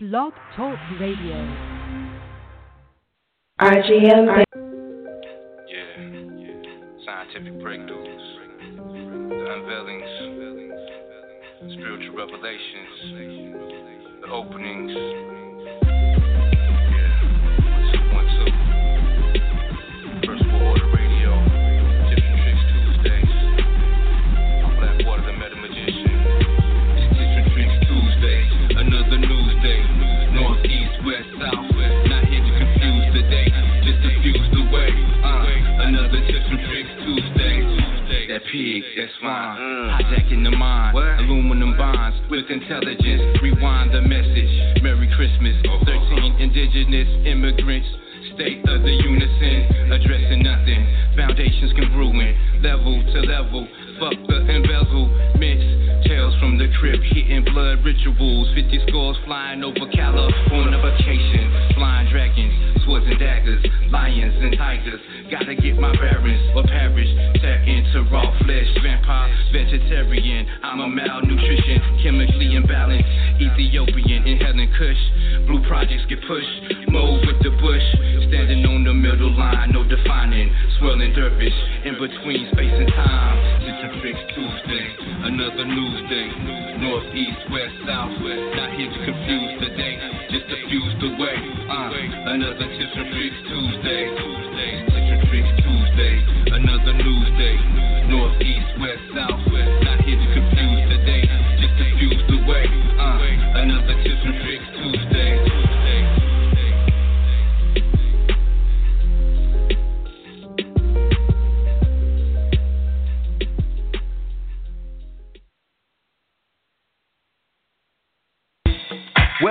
Blog Talk Radio. RGM. Yeah, yeah. Scientific breakthroughs, the unveilings, spiritual revelations, the openings. Pig, that's mm. fine. Hijacking the mind, aluminum bonds with intelligence. Rewind the message. Merry Christmas. 13 indigenous immigrants. State of the unison, addressing nothing. Foundations can ruin, level to level. Fuck the embezzlements. The crypt, hitting blood rituals. 50 scores flying over California vacation. Flying dragons, swords and daggers, lions and tigers. Gotta get my bearings or perish. Tap into raw flesh, vampire, vegetarian. I'm a malnutrition, chemically imbalanced. Ethiopian, inhaling kush. Blue projects get pushed. Move with the bush. Standing on the middle line, no defining. Swirling dervish in between space and time. Tips and Tricks Tuesday, another news day. North, east, west, south. Not here to confuse the day, just diffuse the way. Uh, another Tips and Tricks Tuesday. Tips and Tricks Tuesday,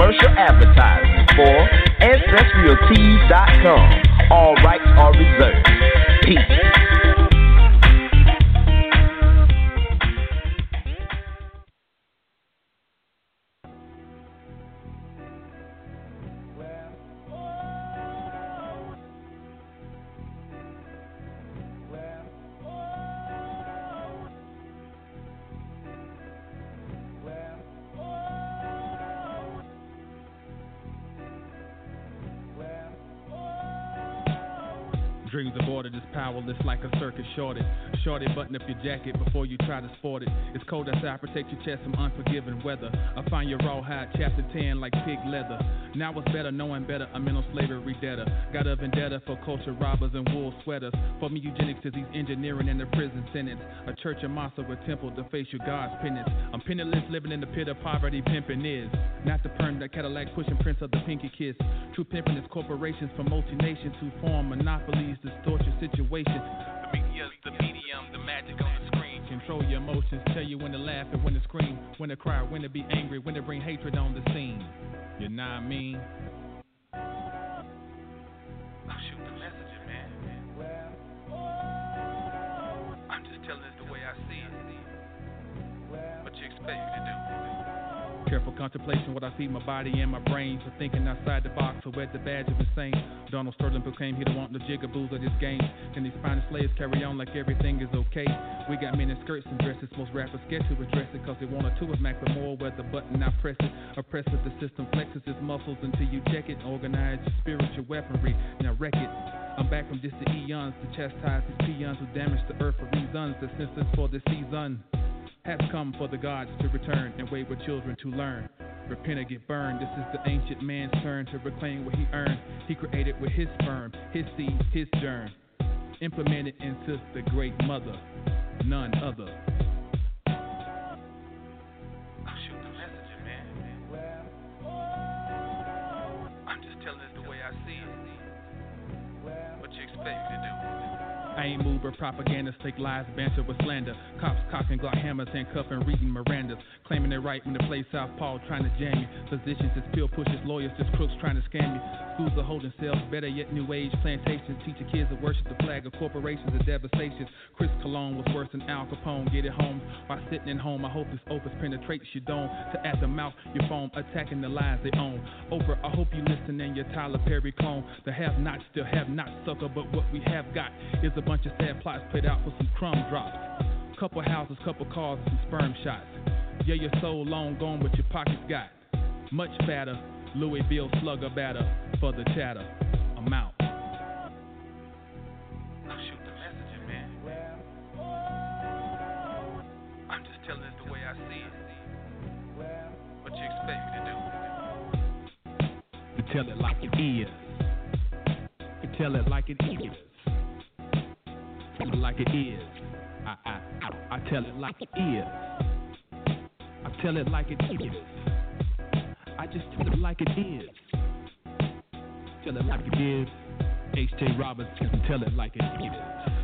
commercial advertisement for AncestralTees.com. All rights are reserved. Peace. Dreams of powerless like a circuit shorted. Shorty, button up your jacket before you try to sport it. It's cold outside, protect your chest from unforgiving weather. I find your rawhide, chapter 10 like pig leather. Now it's better, knowing better, in on slavery debtor. Got a vendetta for culture robbers and wool sweaters. For me, eugenics, disease engineering, and the prison sentence. A church and mosque or a temple to face your God's penance. I'm penniless, living in the pit of poverty, pimping is. Not the perm that Cadillac pushing prints of the pinky kiss. True pimping is corporations for multinations who form monopolies, distort your situation. The media's the medium, the magic on the screen. Control your emotions, tell you when to laugh and when to scream, when to cry, when to be angry, when to bring hatred on the scene. You know what I mean? Careful contemplation, what I feed my body and my brain. For thinking outside the box, or wear the badge of insane. Donald Sterling proclaimed he don't want the jigaboos of this game. Can these Spanish slaves carry on like everything is okay? We got men in skirts and dresses. Most rappers scared to address it, cause they want a two of Mac but more where the button I press it. Oppressive, the system flexes its muscles until you check it. Organize your spiritual weaponry, now wreck it. I'm back from distant eons to chastise these peons who damage the earth for reasons. The senses for the season has come for the gods to return and wayward children to learn. Repent or get burned. This is the ancient man's turn to reclaim what he earned. He created with his sperm, his seed, his germ. Implemented into the great mother, none other. I ain't moved by propaganda, fake lies, banter with slander. Cops cocking Glock hammers, handcuffing, reading Miranda's. Claiming they're right when they play Southpaw, trying to jam me. Physicians is pill pushers, lawyers just crooks trying to scam me. Schools are holding cells, better yet new age plantations. Teaching kids to worship the flag of corporations and devastation. Chris Cologne was worse than Al Capone. Get it home while sitting at home. I hope this opus penetrates your dome. To at the mouth, your phone attacking the lies they own. Oprah, I hope you listen in your Tyler Perry clone. The have not still have not sucker, but what we have got is a bunch of sad plots played out for some crumb drops. Couple houses, couple cars, and some sperm shots. Yeah, your soul long gone, but your pockets got much fatter. Louisville slugger batter for the chatter. I'm out. Shoot the messenger, man. I'm just telling it the way I see it. What you expect me to do? You tell it like it is. You tell it like it is. It like it is. I, I, I, tell it like it is. I tell it like it is. I just tell it like it is. Tell it like it is. H.J. Robinson, tell it like it is.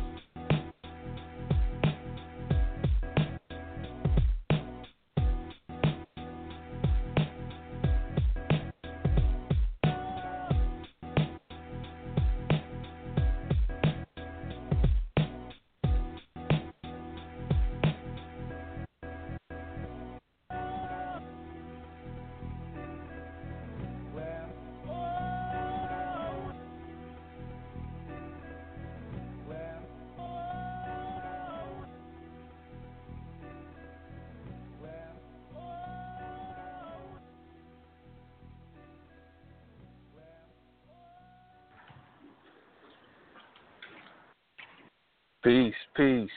Peace, peace.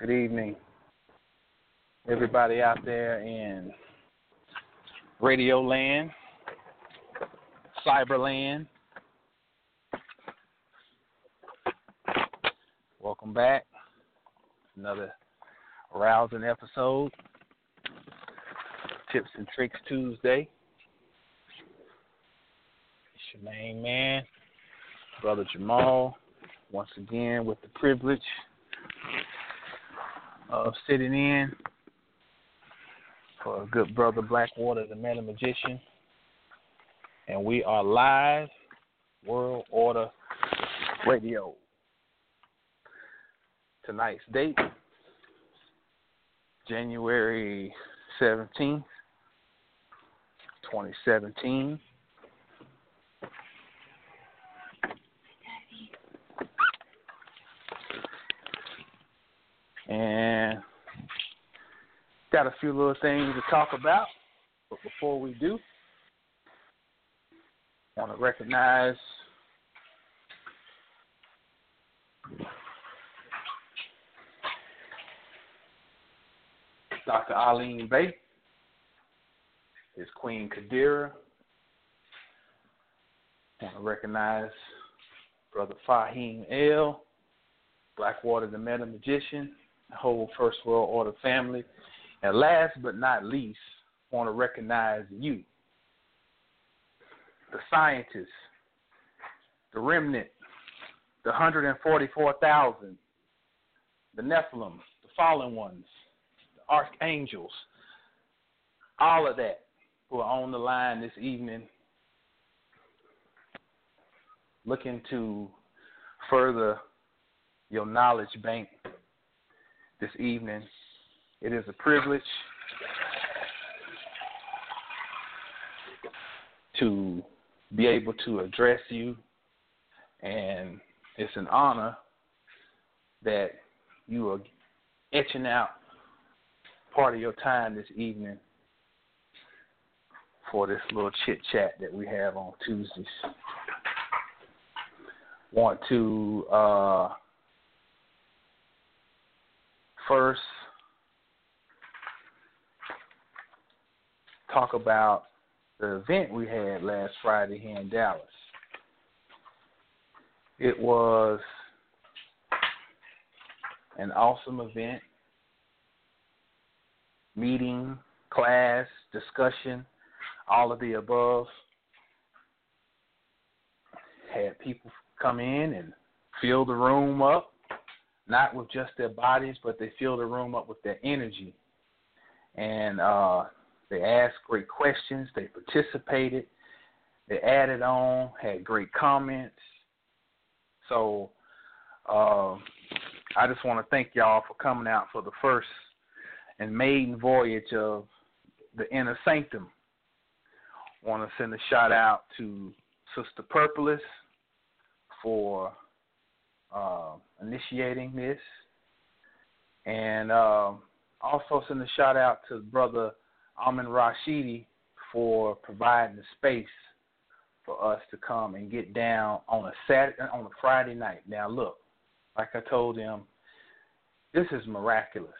Good evening, everybody out there in Radio Land, Cyberland. Welcome back. Another rousing episode. Tips and Tricks Tuesday. It's your main man, Brother Jamal, once again with the privilege of sitting in for a good brother Blackwater, the Meta Magician. And we are live, World Order Radio. Tonight's date, January 17th, 2017. And got a few little things to talk about. But before we do, I want to recognize Dr. Eileen Bay, his Queen Kadira. I want to recognize Brother Fahim L. Blackwater, the Meta Magician, whole First World Order family. And last but not least, want to recognize you, the scientists, the remnant, the 144,000, the Nephilim, the fallen ones, the archangels, all of that who are on the line this evening looking to further your knowledge bank this evening. It is a privilege to be able to address you, and it's an honor that you are etching out part of your time this evening for this little chit chat that we have on Tuesdays. Want to uh, first talk about the event we had last Friday here in Dallas. It was an awesome event, meeting, class, discussion, all of the above. Had people come in and fill the room up, not with just their bodies, but they fill the room up with their energy. And uh, they asked great questions, they participated, they added on, had great comments. So uh, I just want to thank y'all for coming out for the first and maiden voyage of the inner sanctum. Want to send a shout out to Sister Purpolis for uh, initiating this, and uh, also send a shout out to Brother Amin Rashidi for providing the space for us to come and get down on a Saturday on a Friday night. Now look, like I told them, this is miraculous.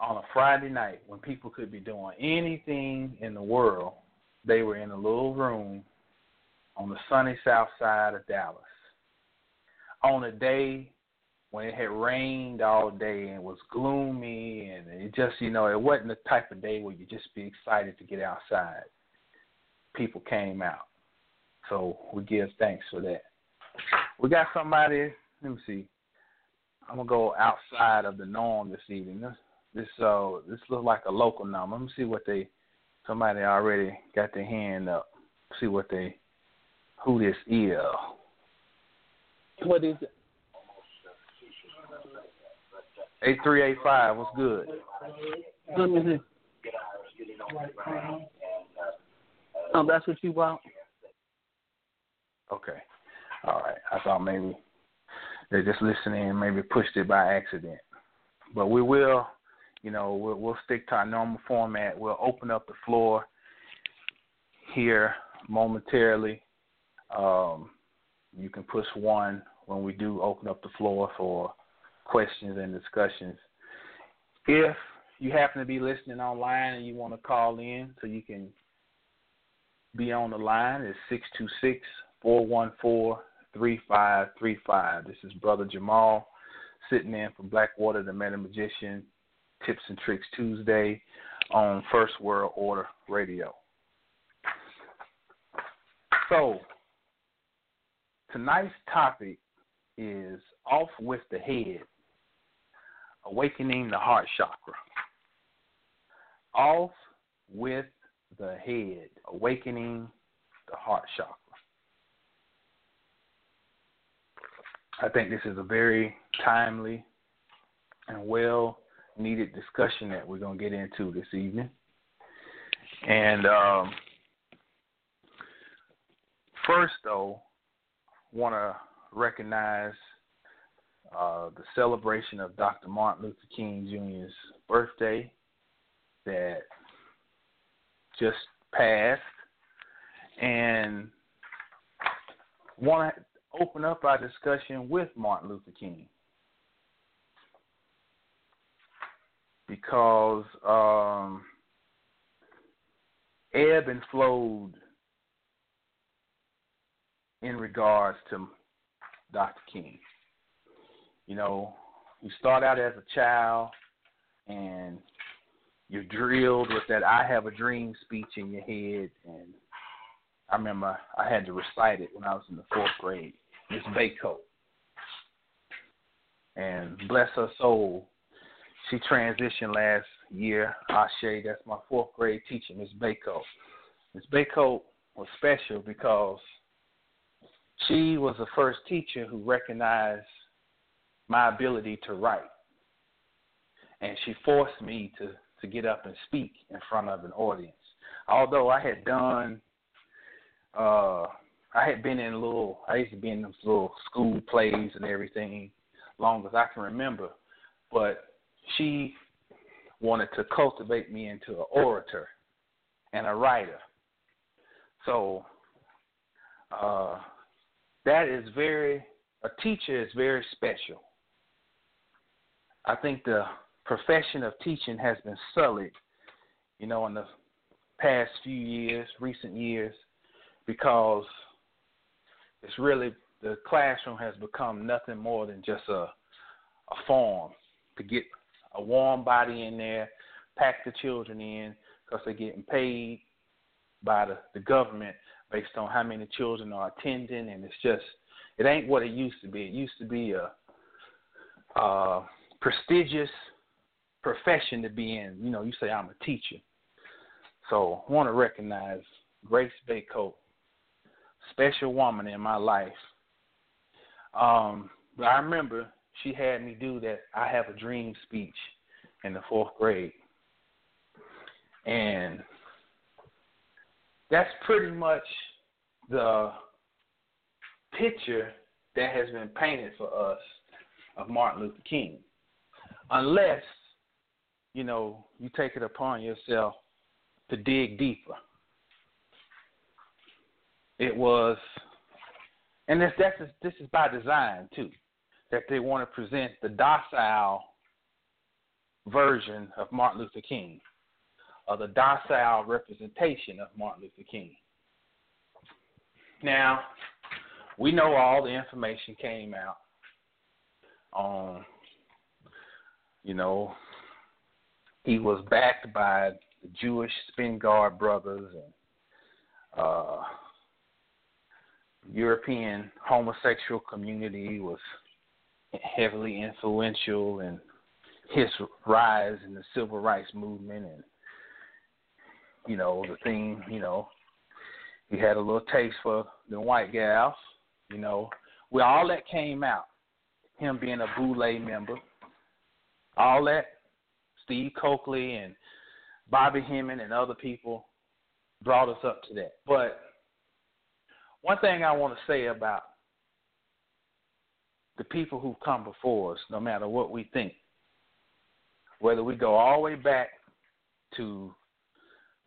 On a Friday night when people could be doing anything in the world, they were in a little room on the sunny south side of Dallas. On a day when it had rained all day and was gloomy and it just you know it wasn't the type of day where you just be excited to get outside. People came out. So we give thanks for that. We got somebody let me see. I'm gonna go outside of the norm this evening. This this uh this looks like a local number. Let me see what they somebody already got their hand up. See what they who this is What is it? Eight three eight five. What's good? Let me see. Oh, that's what you want? Okay. All right. I thought maybe they're just listening maybe pushed it by accident. But we will, you know, we'll, we'll stick to our normal format. We'll open up the floor here momentarily. Um, you can push one when we do open up the floor for questions and discussions. If you happen to be listening online and you want to call in so you can be on the line, it's 626 414 3535. This is Brother Jamal sitting in for Blackwater the Meta Magician, Tips and Tricks Tuesday on First World Order Radio. So, tonight's topic is off with the head awakening the heart chakra. Off with the head, awakening the heart chakra. I think this is a very timely and well needed discussion that we're going to get into this evening. And um, first, though, want to recognize uh, the celebration of Dr. Martin Luther King Jr.'s birthday that just passed, and want to open up our discussion with Martin Luther King because um, ebb and flowed in regards to Dr. King. You know, you start out as a child and you're drilled with that I have a dream speech in your head and I remember I had to recite it when I was in the fourth grade. Miss Baycoat. And bless her soul, she transitioned last year. Ashe, that's my fourth grade teacher, Miss Baycoat. Miss Baycoat was special because she was the first teacher who recognized my ability to write. And she forced me to, to get up and speak in front of an audience. Although I had done, uh, I had been in little, I used to be in those little school plays and everything, long as I can remember. But she wanted to cultivate me into an orator and a writer. So uh, that is very, a teacher is very special. I think the profession of teaching has been sullied you know, in the past few years, recent years, because it's really the classroom has become nothing more than just a a form to get a warm body in there, pack the children in because they're getting paid by the, the government based on how many children are attending, and it's just it ain't what it used to be. It used to be a, a prestigious profession to be in. You know, you say I'm a teacher, so I want to recognize Grace Baycoat, special woman in my life. Um, I remember she had me do that I have a dream speech in the fourth grade. And that's pretty much the picture that has been painted for us of Martin Luther King. Unless, you know, you take it upon yourself to dig deeper. It was and this that's this is by design too, that they want to present the docile version of Martin Luther King, or the docile representation of Martin Luther King. Now, we know all the information came out on, you know, he was backed by the Jewish Spingarn brothers and uh, European homosexual community was heavily influential in his rise in the civil rights movement and you know the thing you know. He had a little taste for the white gals you know. Where all that came out him being a boule member. All that Steve Cokely and Bobby Hemmitt and other people brought us up to that. But one thing I want to say about the people who've come before us, no matter what we think, whether we go all the way back to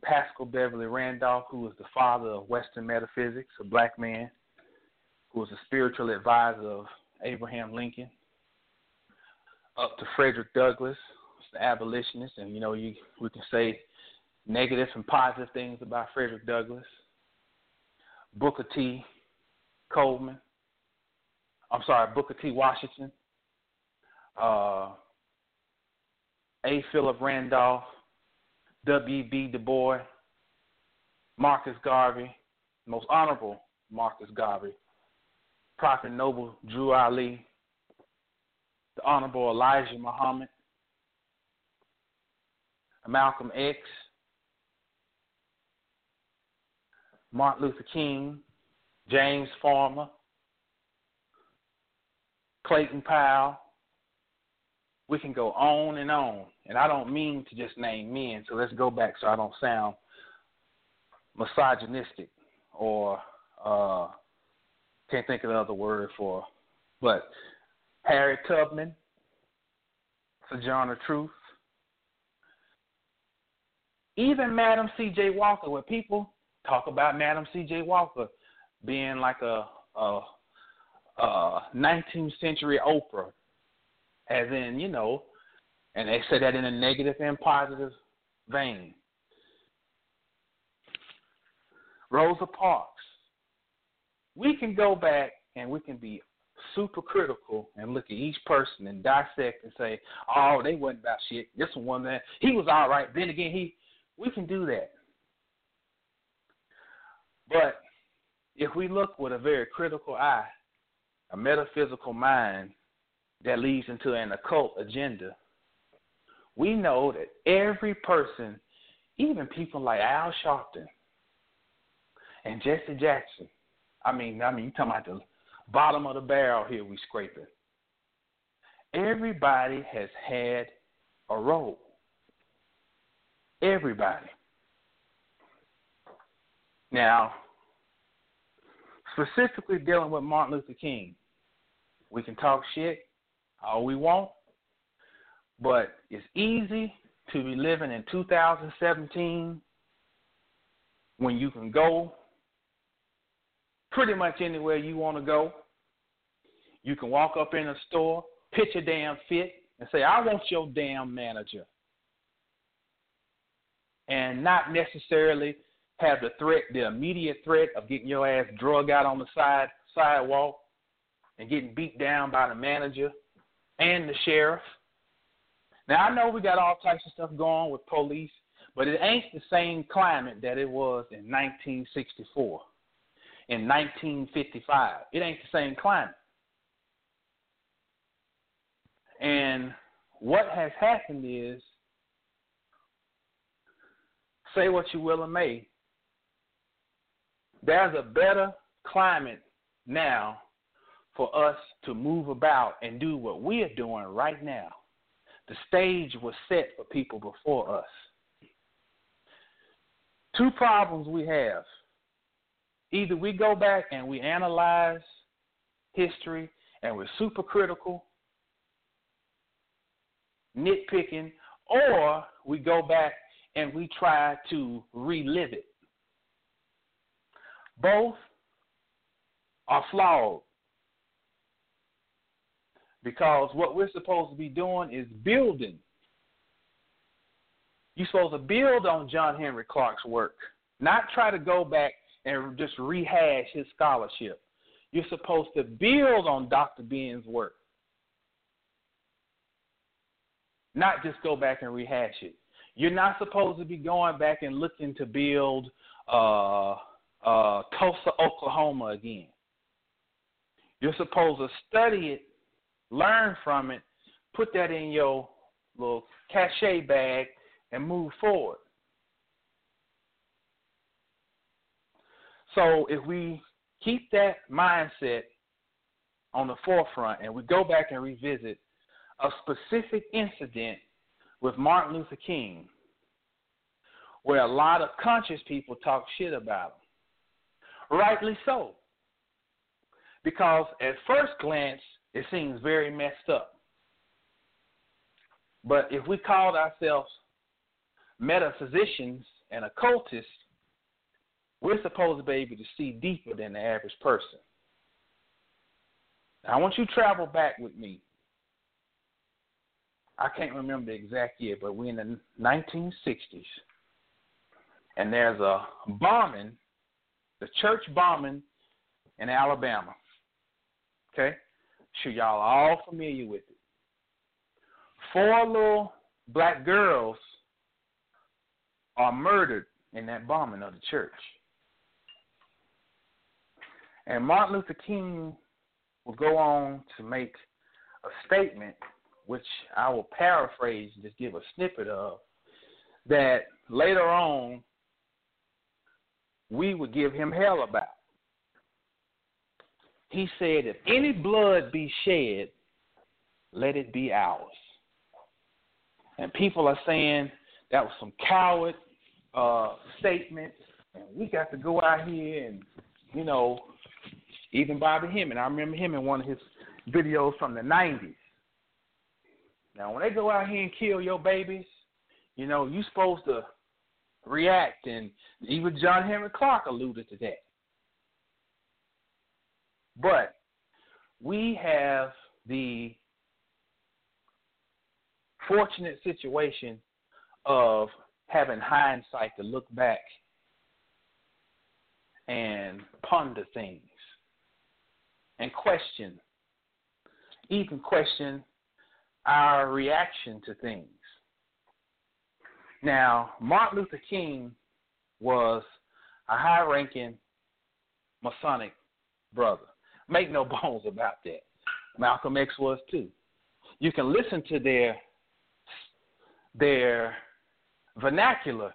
Paschal Beverly Randolph, who was the father of Western metaphysics, a black man who was a spiritual advisor of Abraham Lincoln, up to Frederick Douglass, the abolitionist, and you know, you we can say negative and positive things about Frederick Douglass. Booker T. Coleman. I'm sorry, Booker T. Washington. Uh, A. Philip Randolph. W.B. Du Bois. Marcus Garvey. Most Honorable Marcus Garvey. Prophet Noble Drew Ali. The Honorable Elijah Muhammad. Malcolm X. Martin Luther King, James Farmer, Clayton Powell. We can go on and on. And I don't mean to just name men, so let's go back so I don't sound misogynistic or uh, can't think of another word for, but Harriet Tubman, Sojourner Truth, even Madam C.J. Walker, where people talk about Madam C.J. Walker being like a, a, a 19th century Oprah, as in you know, and they say that in a negative and positive vein. Rosa Parks. We can go back and we can be super critical and look at each person and dissect and say, oh, they wasn't about shit. This one that he was all right. Then again, he we can do that. But if we look with a very critical eye, a metaphysical mind that leads into an occult agenda, we know that every person, even people like Al Sharpton and Jesse Jackson, I mean, I mean, you talking about the bottom of the barrel here we scraping. Everybody has had a role. Everybody. Now, specifically dealing with Martin Luther King, we can talk shit all we want, but it's easy to be living in 2017 when you can go pretty much anywhere you want to go. You can walk up in a store, pitch a damn fit, and say, I want your damn manager. and not necessarily have the threat, the immediate threat of getting your ass drug out on the side sidewalk and getting beat down by the manager and the sheriff. Now I know we got all types of stuff going with police, but it ain't the same climate that it was in 1964, in 1955. It ain't the same climate. And what has happened is, say what you will and may, there's a better climate now for us to move about and do what we are doing right now. The stage was set for people before us. Two problems we have. Either we go back and we analyze history and we're super critical, nitpicking, or we go back and we try to relive it. Both are flawed. Because what we're supposed to be doing is building. You're supposed to build on John Henrik Clarke's work, not try to go back and just rehash his scholarship. You're supposed to build on Dr. Ben's work, not just go back and rehash it. You're not supposed to be going back and looking to build uh, uh, Tulsa, Oklahoma again. You're supposed to study it, learn from it, put that in your little cachet bag, and move forward. So if we keep that mindset on the forefront and we go back and revisit a specific incident with Martin Luther King, where a lot of conscious people talk shit about him. Rightly so. Because at first glance, it seems very messed up. But if we called ourselves metaphysicians and occultists, we're supposed to be able to see deeper than the average person. Now, I want you to travel back with me. I can't remember the exact year, but we're in the 1960s. And there's a bombing, the church bombing in Alabama. Okay? Sure, y'all are all familiar with it. Four little black girls are murdered in that bombing of the church. And Martin Luther King will go on to make a statement, which I will paraphrase and just give a snippet of, that later on we would give him hell about. He said, If any blood be shed, let it be ours. And people are saying that was some coward uh, statement, and we got to go out here and, you know, even Bobby Hemmitt. I remember him in one of his videos from the 90s. Now, when they go out here and kill your babies, you know, you're supposed to react, and even John Henrik Clarke alluded to that. But we have the fortunate situation of having hindsight to look back and ponder things and question, even question our reaction to things. Now, Martin Luther King was a high ranking Masonic brother. Make no bones about that. Malcolm X was too. You can listen to their their vernacular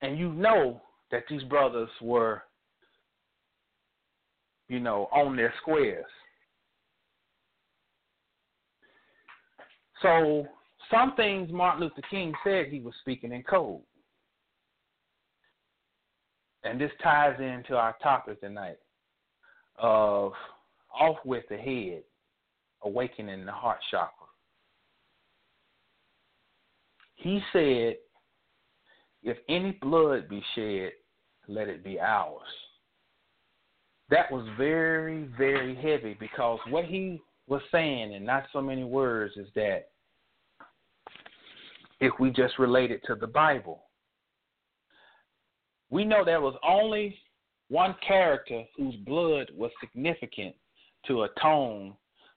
and you know that these brothers were you know on their squares. So some things Martin Luther King said he was speaking in code. And this ties into our topic tonight of off with the head, awakening the heart chakra. He said, If any blood be shed, let it be ours. That was very, very heavy because what he was saying, in not so many words, is that if we just relate it to the Bible. We know there was only one character whose blood was significant to atone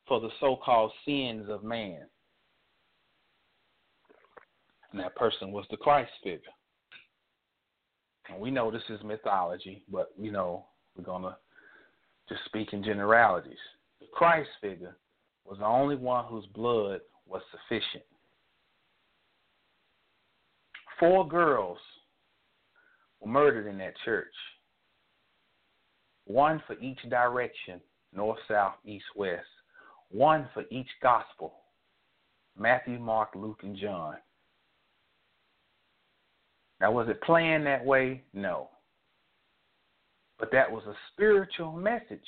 for the so called sins of man. And that person was the Christ figure. And we know this is mythology, but you know, we're going to just speak in generalities. The Christ figure was the only one whose blood was sufficient. Four girls were murdered in that church, one for each direction north, south, east, west, one for each gospel Matthew, Mark, Luke, and John. Now, was it planned that way? No. But that was a spiritual message.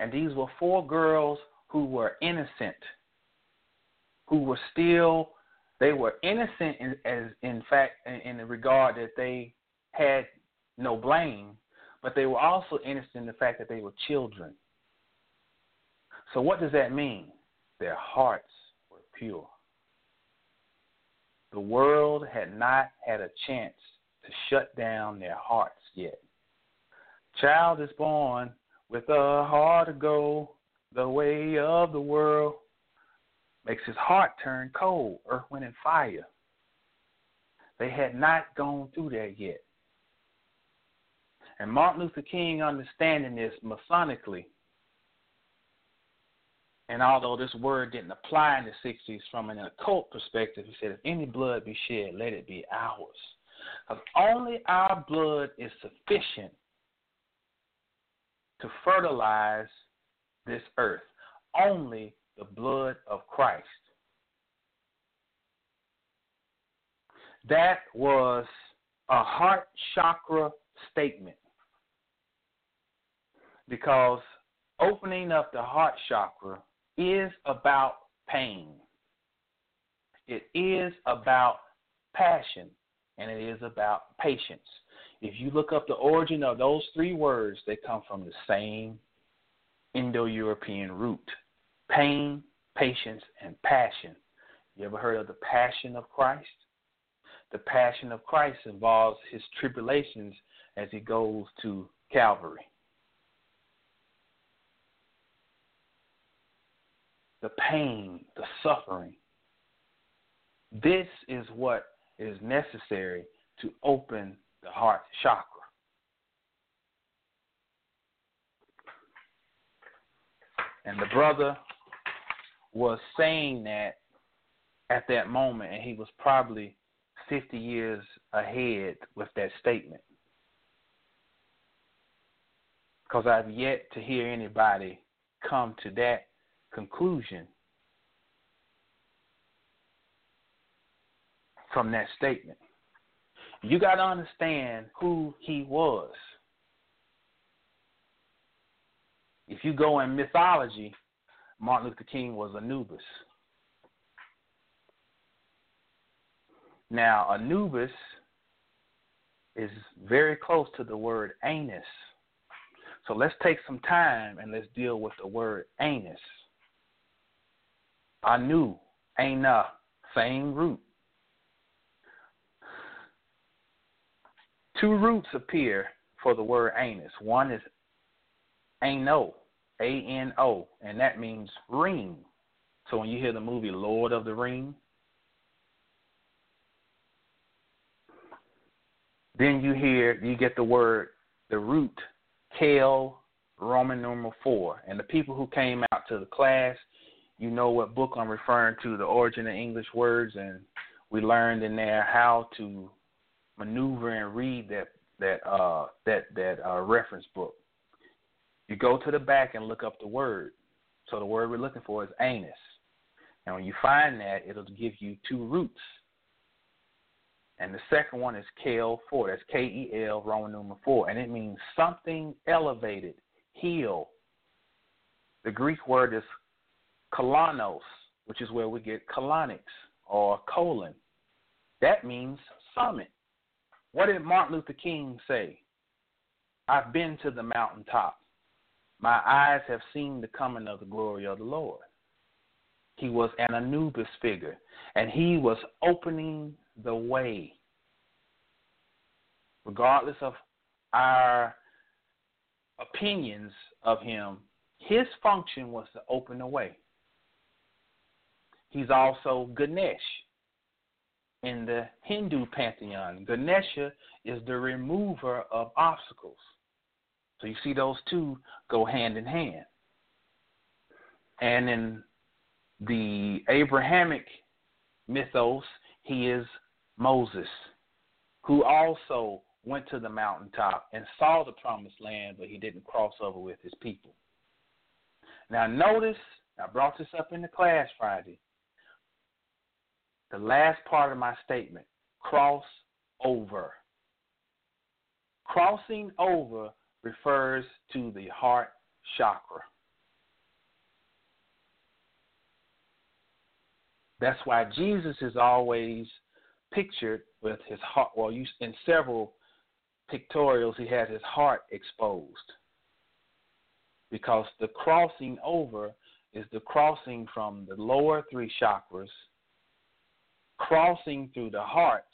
And these were four girls who were innocent, who were still, they were innocent in, as in fact in, in the regard that they had no blame, but they were also innocent in the fact that they were children. So what does that mean? Their hearts were pure. The world had not had a chance to shut down their hearts yet. Child is born with a heart to go the way of the world. Makes his heart turn cold, earth, wind, and fire. They had not gone through that yet. And Martin Luther King, understanding this Masonically, and although this word didn't apply in the 60s from an occult perspective, he said, if any blood be shed, let it be ours. Because only our blood is sufficient to fertilize this earth. Only the blood of Christ. That was a heart chakra statement because opening up the heart chakra is about pain. It is about passion and it is about patience. If you look up the origin of those three words, they come from the same Indo European root pain, patience, and passion. You ever heard of the passion of Christ? The passion of Christ involves his tribulations as he goes to Calvary. The pain, the suffering. This is what is necessary to open the heart chakra. And the brother was saying that at that moment, and he was probably 50 years ahead with that statement. Because I've yet to hear anybody come to that conclusion from that statement. You got to understand who he was. If you go in mythology, Martin Luther King was Anubis. Now, Anubis is very close to the word anus. So let's take some time and let's deal with the word anus. Anu, Ana, same root. Two roots appear for the word anus. One is ano, A N O, and that means ring. So when you hear the movie Lord of the Ring, then you hear you get the word the root Kel Roman numeral four. And the people who came out to the class, you know what book I'm referring to, the origin of English words, and we learned in there how to maneuver and read that that uh, that that uh, reference book. You go to the back and look up the word. So the word we're looking for is anus. And when you find that, it'll give you two roots. And the second one is Kel four. That's K E L Roman numeral four, and it means something elevated, heal. The Greek word is kolonos, which is where we get colonics or colon. That means summit. What did Martin Luther King say? I've been to the mountaintop. My eyes have seen the coming of the glory of the Lord. He was an Anubis figure, and he was opening the way. Regardless of our opinions of him, his function was to open the way. He's also Ganesh in the Hindu pantheon. Ganesha is the remover of obstacles. So you see those two go hand in hand. And in the Abrahamic mythos, he is Moses, who also went to the mountaintop and saw the promised land, but he didn't cross over with his people. Now, notice, I brought this up in the class Friday. The last part of my statement cross over. Crossing over refers to the heart chakra. That's why Jesus is always pictured with his heart. Well, in several pictorials, he has his heart exposed. Because the crossing over is the crossing from the lower three chakras, crossing through the heart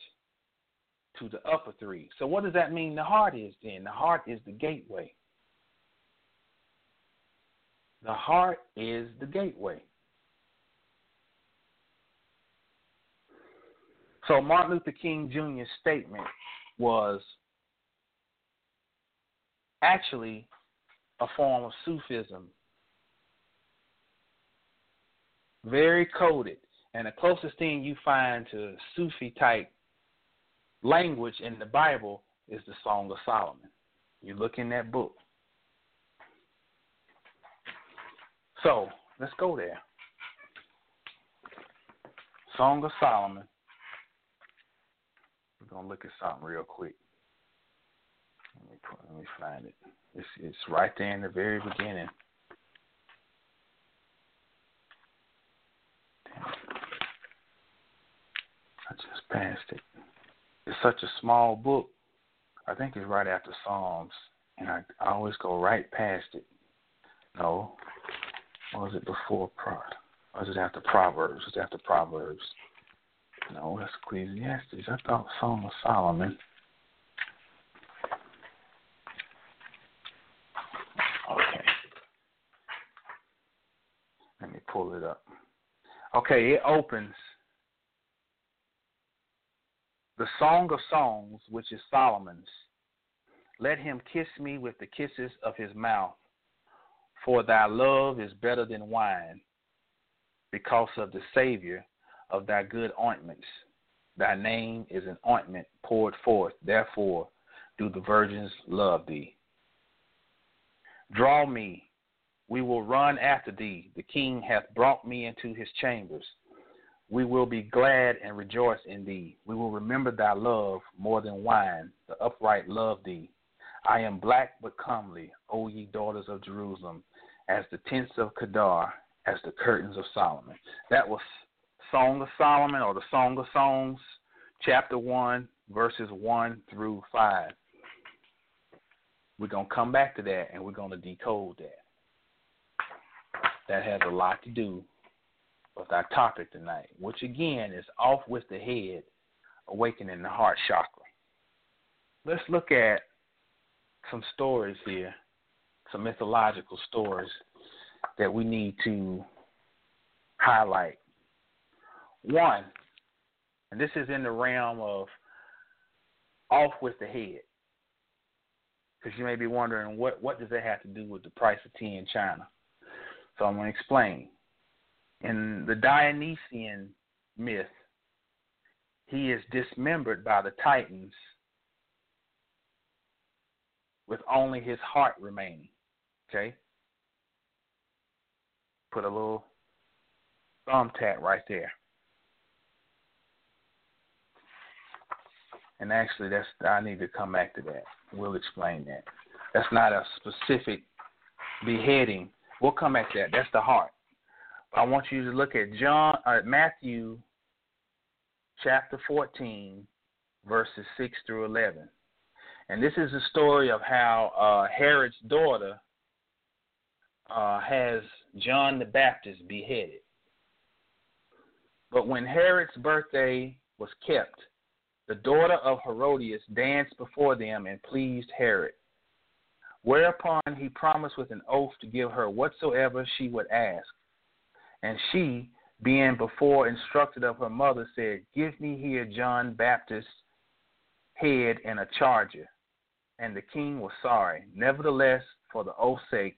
to the upper three. So, what does that mean the heart is then? The heart is the gateway. The heart is the gateway. So, Martin Luther King Jr.'s statement was actually a form of Sufism. Very coded. And the closest thing you find to Sufi type language in the Bible is the Song of Solomon. You look in that book. So let's go there. Song of Solomon. We're gonna look at something real quick. Let me put, let me find it. It's it's right there in the very beginning. I just passed it. It's such a small book. I think it's right after Psalms, and I, I always go right past it. No, was it before Pro? Was it after Proverbs? Was it after Proverbs? No, that's Ecclesiastes. I thought Song of Solomon. Okay. Let me pull it up. Okay, it opens the Song of Songs, which is Solomon's. Let him kiss me with the kisses of his mouth, for thy love is better than wine, because of the Savior of thy good ointments. Thy name is an ointment poured forth, therefore do the virgins love thee. Draw me, we will run after thee. The king hath brought me into his chambers. We will be glad and rejoice in thee. We will remember thy love more than wine. The upright love thee. I am black but comely, O ye daughters of Jerusalem, as the tents of Kedar, as the curtains of Solomon. That was Song of Solomon or the Song of Songs, chapter 1, verses 1 through 5. We're going to come back to that and we're going to decode that. That has a lot to do with our topic tonight, which again is off with the head, awakening the heart chakra. Let's look at some stories here, some mythological stories that we need to highlight. One, and this is in the realm of off with the head. Because you may be wondering what what does that have to do with the price of tea in China? So I'm going to explain. In the Dionysian myth, he is dismembered by the Titans with only his heart remaining. Okay? Put a little thumbtack right there. And actually, that's I need to come back to that. We'll explain that. That's not a specific beheading. We'll come back to that. That's the heart. I want you to look at John uh, Matthew chapter 14 verses 6 through 11. And this is the story of how uh, Herod's daughter uh, has John the Baptist beheaded. But when Herod's birthday was kept, the daughter of Herodias danced before them and pleased Herod. Whereupon he promised with an oath to give her whatsoever she would ask. And she, being before instructed of her mother, said, Give me here John Baptist's head and a charger. And the king was sorry. Nevertheless, for the oath's sake,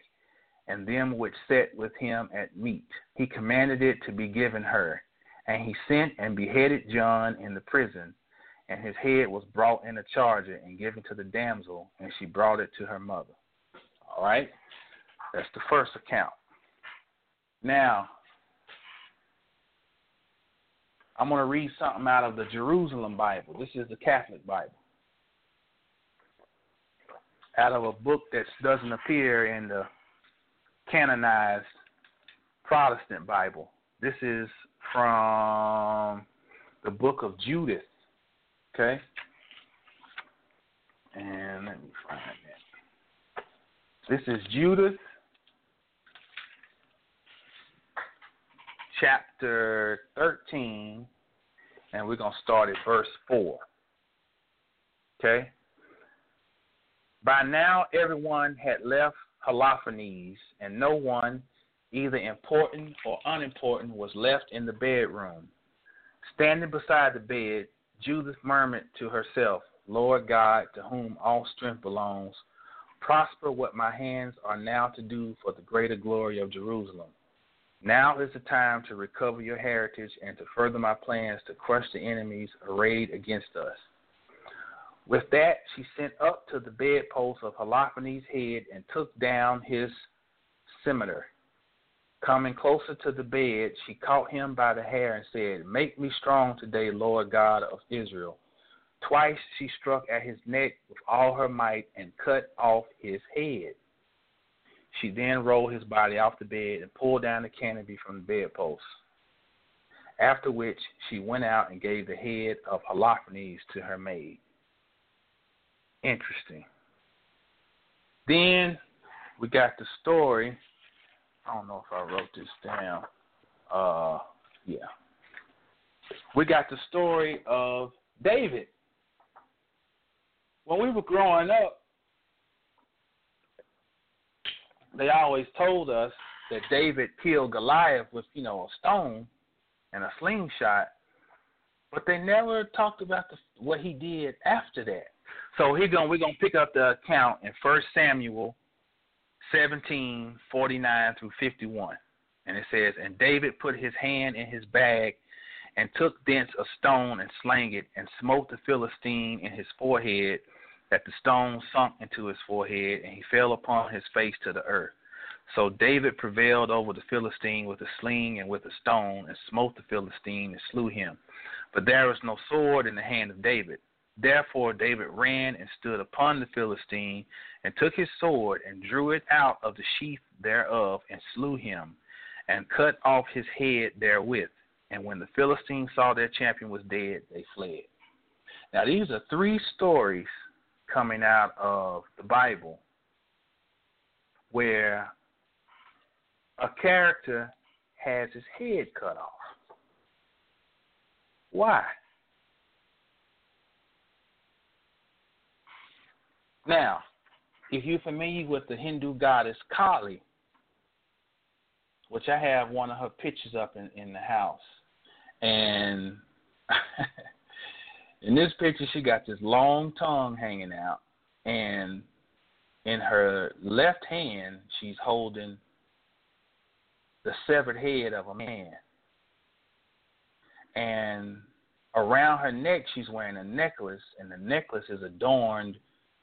and them which sat with him at meat, he commanded it to be given her. And he sent and beheaded John in the prison and his head was brought in a charger and given to the damsel, and she brought it to her mother. All right? That's the first account. Now, I'm going to read something out of the Jerusalem Bible. This is the Catholic Bible. Out of a book that doesn't appear in the canonized Protestant Bible. This is from the book of Judith. Okay? And let me find that. This is Judith chapter 13, and we're going to start at verse 4. Okay? By now, everyone had left Holofernes, and no one, either important or unimportant, was left in the bedroom. Standing beside the bed, Judith murmured to herself, Lord God, to whom all strength belongs, prosper what my hands are now to do for the greater glory of Jerusalem. Now is the time to recover your heritage and to further my plans to crush the enemies arrayed against us. With that, she sent up to the bedpost of Holofernes' head and took down his scimitar. Coming closer to the bed, she caught him by the hair and said, Make me strong today, Lord God of Israel. Twice she struck at his neck with all her might and cut off his head. She then rolled his body off the bed and pulled down the canopy from the bedpost. After which she went out and gave the head of Holofernes to her maid. Interesting. Then we got the story I don't know if I wrote this down. Uh, yeah. We got the story of David. When we were growing up, they always told us that David killed Goliath with, you know, a stone and a slingshot, but they never talked about the, what he did after that. So here going we're gonna pick up the account in First Samuel 17, 49 through 51. And it says, And David put his hand in his bag and took thence a stone and slang it and smote the Philistine in his forehead, that the stone sunk into his forehead, and he fell upon his face to the earth. So David prevailed over the Philistine with a sling and with a stone, and smote the Philistine and slew him. But there was no sword in the hand of David. Therefore David ran and stood upon the Philistine, and took his sword, and drew it out of the sheath thereof, and slew him, and cut off his head therewith. And when the Philistines saw their champion was dead, they fled. Now, these are three stories coming out of the Bible where a character has his head cut off. Why? Now, if you're familiar with the Hindu goddess Kali, which I have one of her pictures up in, in the house, and in this picture she got this long tongue hanging out, and in her left hand she's holding the severed head of a man, and around her neck she's wearing a necklace, and the necklace is adorned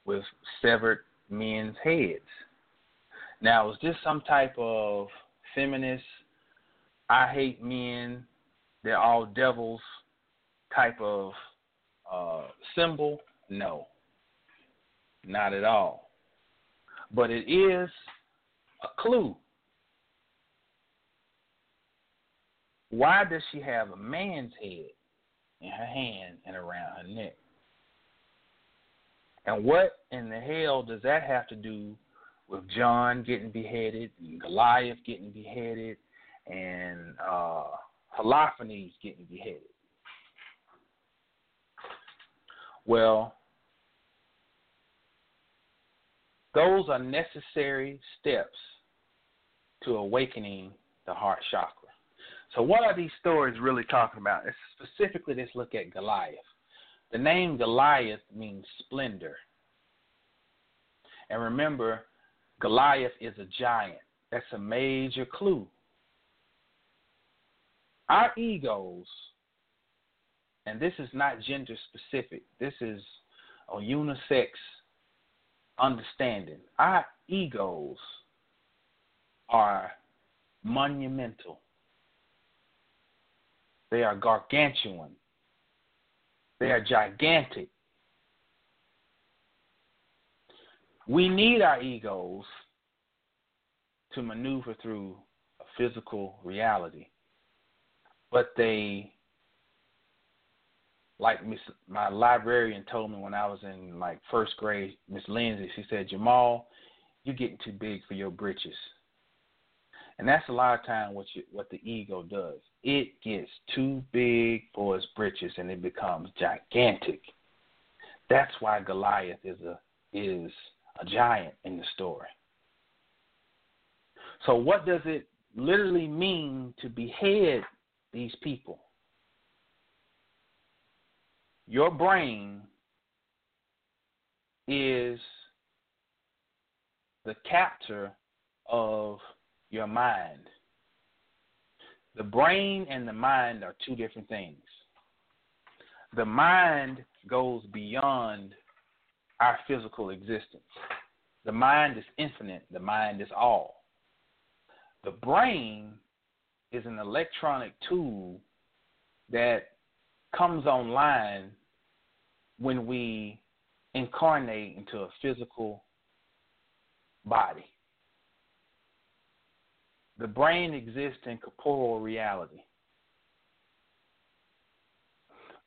with severed men's heads. Now, is this some type of feminist, I hate men, they're all devils type of uh, symbol? No, not at all. But it is a clue. Why does she have a man's head in her hand and around her neck? And what in the hell does that have to do with John getting beheaded and Goliath getting beheaded and uh Holofernes getting beheaded. Well, those are necessary steps to awakening the heart chakra. So, what are these stories really talking about? It's specifically, let's look at Goliath. The name Goliath means splendor. And remember, Goliath is a giant. That's a major clue. Our egos, and this is not gender specific, this is a unisex understanding. Our egos are monumental, they are gargantuan, they are gigantic. We need our egos to maneuver through a physical reality, but they, like Miss, my librarian told me when I was in like first grade, Miss Lindsay, she said, Jamal, you're getting too big for your britches. And that's a lot of time what you, what the ego does. It gets too big for its britches and it becomes gigantic. That's why Goliath is a is a giant in the story. So what does it literally mean to behead these people? Your brain is the captor of your mind. The brain and the mind are two different things. The mind goes beyond our physical existence. The mind is infinite, the mind is all. The brain is an electronic tool that comes online when we incarnate into a physical body. The brain exists in corporeal reality.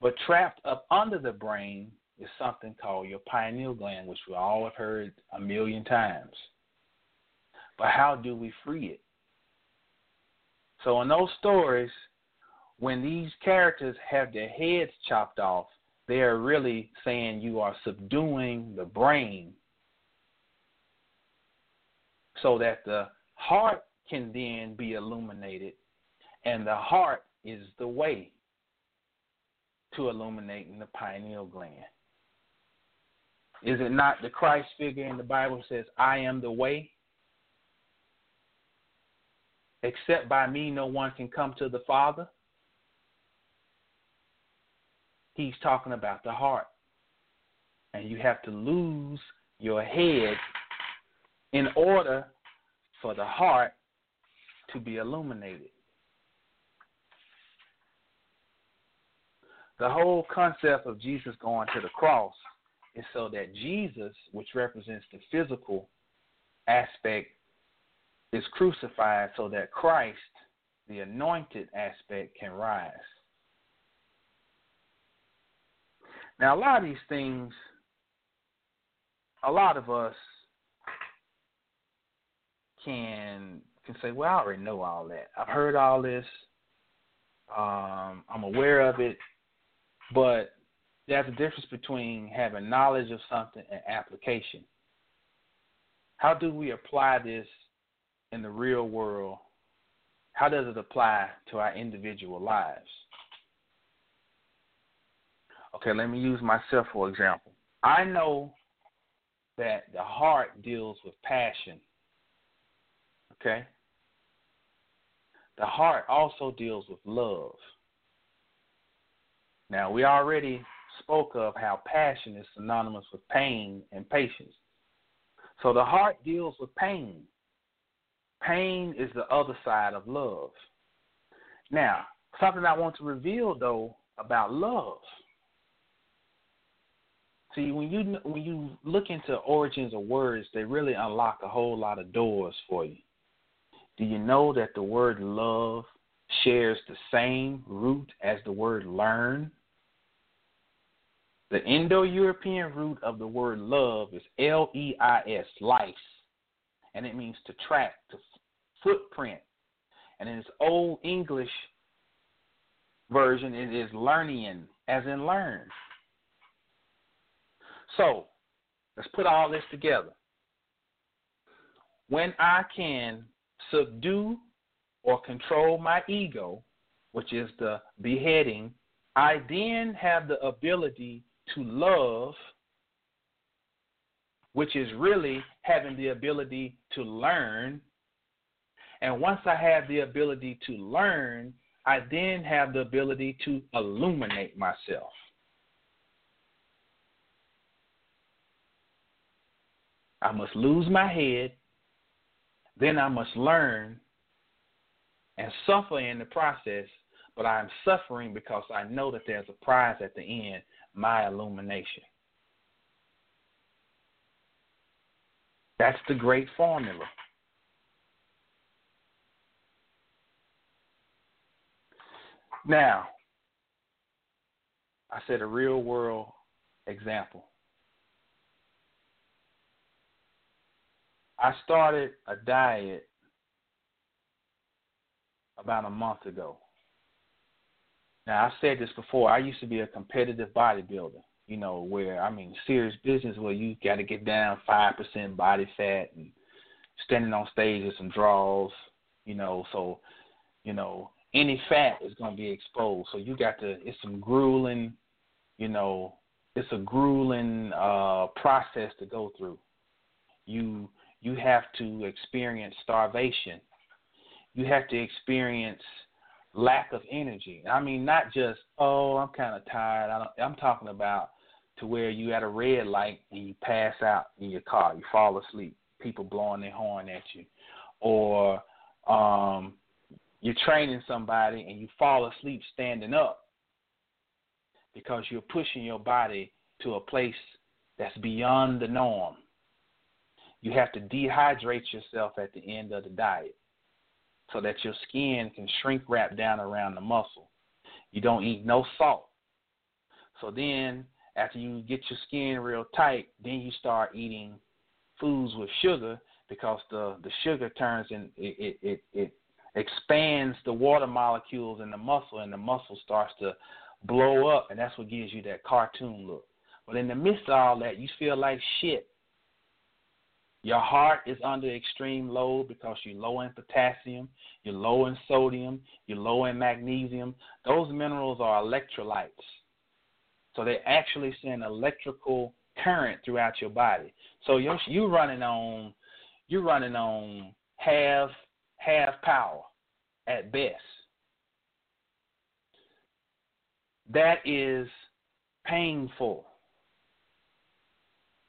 But trapped up under the brain is something called your pineal gland, which we all have heard a million times. But how do we free it? So, in those stories, when these characters have their heads chopped off, they are really saying you are subduing the brain so that the heart can then be illuminated, and the heart is the way to illuminating the pineal gland. Is it not the Christ figure in the Bible says, I am the way? Except by me, no one can come to the Father. He's talking about the heart. And you have to lose your head in order for the heart to be illuminated. The whole concept of Jesus going to the cross is so that Jesus, which represents the physical aspect, is crucified so that Christ, the anointed aspect, can rise. Now, a lot of these things, a lot of us can can say, "Well, I already know all that. I've heard all this. Um, I'm aware of it." But there's a difference between having knowledge of something and application. How do we apply this in the real world? How does it apply to our individual lives? Okay, let me use myself for example. I know that the heart deals with passion. Okay? The heart also deals with love. Now, we already spoke of how passion is synonymous with pain and patience. So the heart deals with pain. Pain is the other side of love. Now, something I want to reveal though about love. See, when you when you look into origins of words, they really unlock a whole lot of doors for you. Do you know that the word love shares the same root as the word learn? The Indo European root of the word love is L E I S, life, and it means to track, to footprint. And in its Old English version it is learning, as in learn. So let's put all this together. When I can subdue or control my ego, which is the beheading, I then have the ability to love, which is really having the ability to learn. And once I have the ability to learn, I then have the ability to illuminate myself. I must lose my head, then I must learn and suffer in the process, but I am suffering because I know that there's a prize at the end my illumination. That's the great formula. Now, I said a real world example. I started a diet about a month ago. Now, I've said this before. I used to be a competitive bodybuilder, you know, where, I mean, serious business where you got to get down 5% body fat and standing on stage with some draws, you know, so, you know, any fat is going to be exposed. So you got to, it's some grueling, you know, it's a grueling uh, process to go through. You you have to experience starvation. You have to experience lack of energy. I mean, not just oh, I'm kind of tired. I don't, I'm talking about to where you at a red light and you pass out in your car, you fall asleep, people blowing their horn at you, or um, you're training somebody and you fall asleep standing up because you're pushing your body to a place that's beyond the norm. You have to dehydrate yourself at the end of the diet so that your skin can shrink wrap down around the muscle. You don't eat no salt. So then, after you get your skin real tight, then you start eating foods with sugar because the the sugar turns and it, it it it expands the water molecules in the muscle, and the muscle starts to blow up, and that's what gives you that cartoon look. But in the midst of all that, you feel like shit your heart is under extreme load because you're low in potassium, you're low in sodium, you're low in magnesium. Those minerals are electrolytes. So they actually send electrical current throughout your body. So you're you running on you're running on half half power at best. That is painful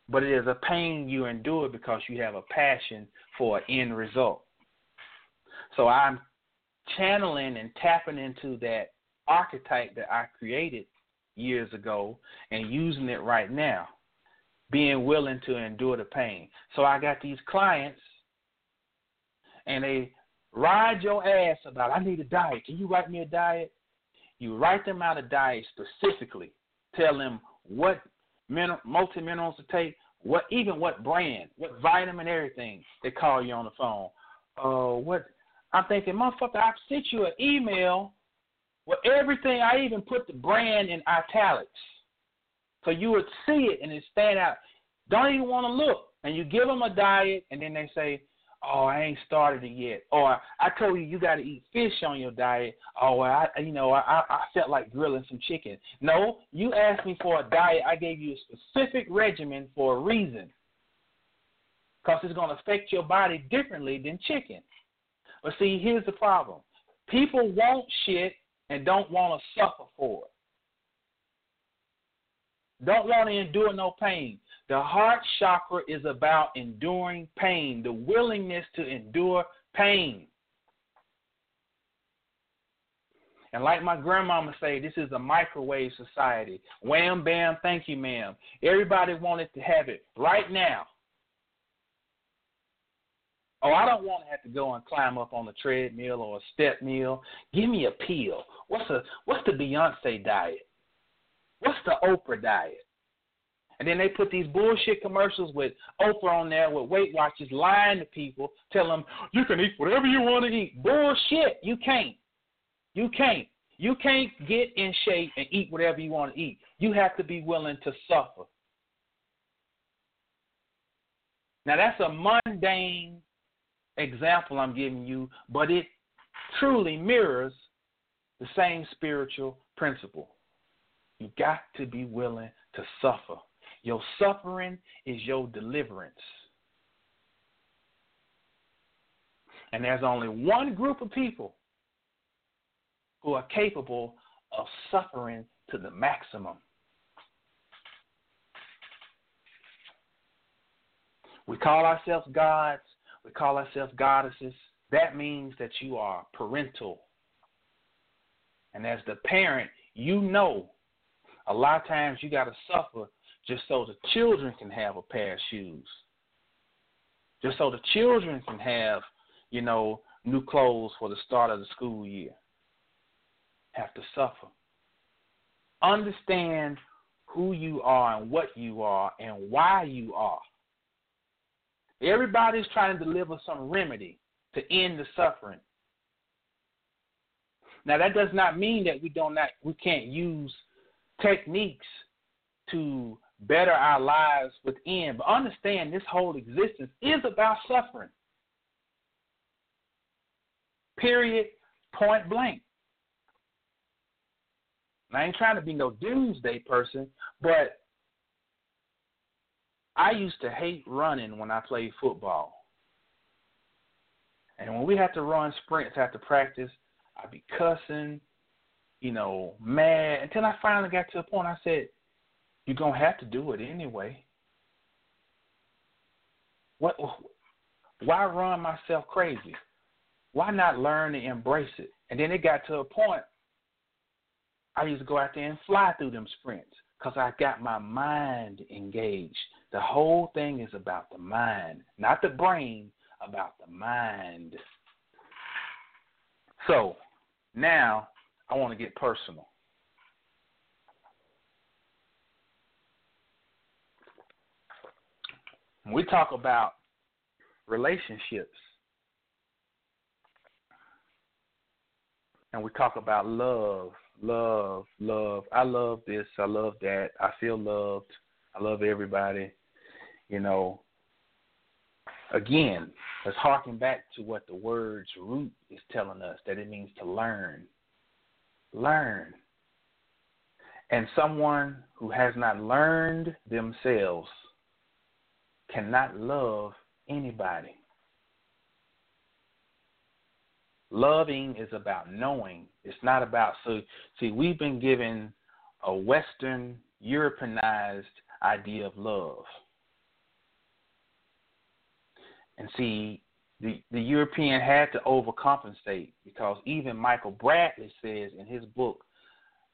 but it is a pain you endure because you have a passion for an end result. So I'm channeling and tapping into that archetype that I created years ago and using it right now, being willing to endure the pain. So I got these clients and they ride your ass about, I need a diet. Can you write me a diet? You write them out a diet specifically. Tell them what mineral, multi minerals to take, what even what brand, what vitamin, everything. They call you on the phone. Uh, what? I'm thinking, motherfucker, I sent you an email with everything. I even put the brand in italics, so you would see it and it stand out. Don't even want to look, and you give them a diet, and then they say, Oh, I ain't started it yet. Or I told you you got to eat fish on your diet. Oh, I, you know, I, I felt like grilling some chicken. No, you asked me for a diet. I gave you a specific regimen for a reason. Because it's going to affect your body differently than chicken. But see, here's the problem people want shit and don't want to suffer for it. Don't want to endure no pain. The heart chakra is about enduring pain, the willingness to endure pain. And like my grandmama say, this is a microwave society. Wham, bam, thank you, ma'am. Everybody wanted to have it right now. Oh, I don't want to have to go and climb up on a treadmill or a step mill. Give me a pill. What's a what's the Beyonce diet? What's the Oprah diet? And then they put these bullshit commercials with Oprah on there with Weight Watchers lying to people, telling them you can eat whatever you want to eat. Bullshit. You can't. You can't. You can't get in shape and eat whatever you want to eat. You have to be willing to suffer. Now, that's a mundane example I'm giving you, but it truly mirrors the same spiritual principle. You got to be willing to suffer. Your suffering is your deliverance. And there's only one group of people who are capable of suffering to the maximum. We call ourselves gods, we call ourselves goddesses. That means that you are parental. And as the parent, you know a lot of times you got to suffer just so the children can have a pair of shoes. Just so the children can have, you know, new clothes for the start of the school year. Have to suffer. Understand who you are and what you are and why you are. Everybody's trying to deliver some remedy to end the suffering. Now that does not mean that we don't not we can't use techniques to better our lives within. But understand this whole existence is about suffering. Period. Point blank. And I ain't trying to be no doomsday person, but I used to hate running when I played football. And when we had to run sprints after practice, I'd be cussing, you know, mad until I finally got to a point I said, You're gonna have to do it anyway. What why run myself crazy? Why not learn to embrace it? And then it got to a point I used to go out there and fly through them sprints because I got my mind engaged. The whole thing is about the mind, not the brain, about the mind. So now I want to get personal. When we talk about relationships and we talk about love, love, love, I love this, I love that, I feel loved, I love everybody, you know. Again, let's harken back to what the word's root is telling us that it means to learn learn. And someone who has not learned themselves cannot love anybody. Loving is about knowing. It's not about so see we've been given a western Europeanized idea of love. And see the, the European had to overcompensate because even Michael Bradley says in his book,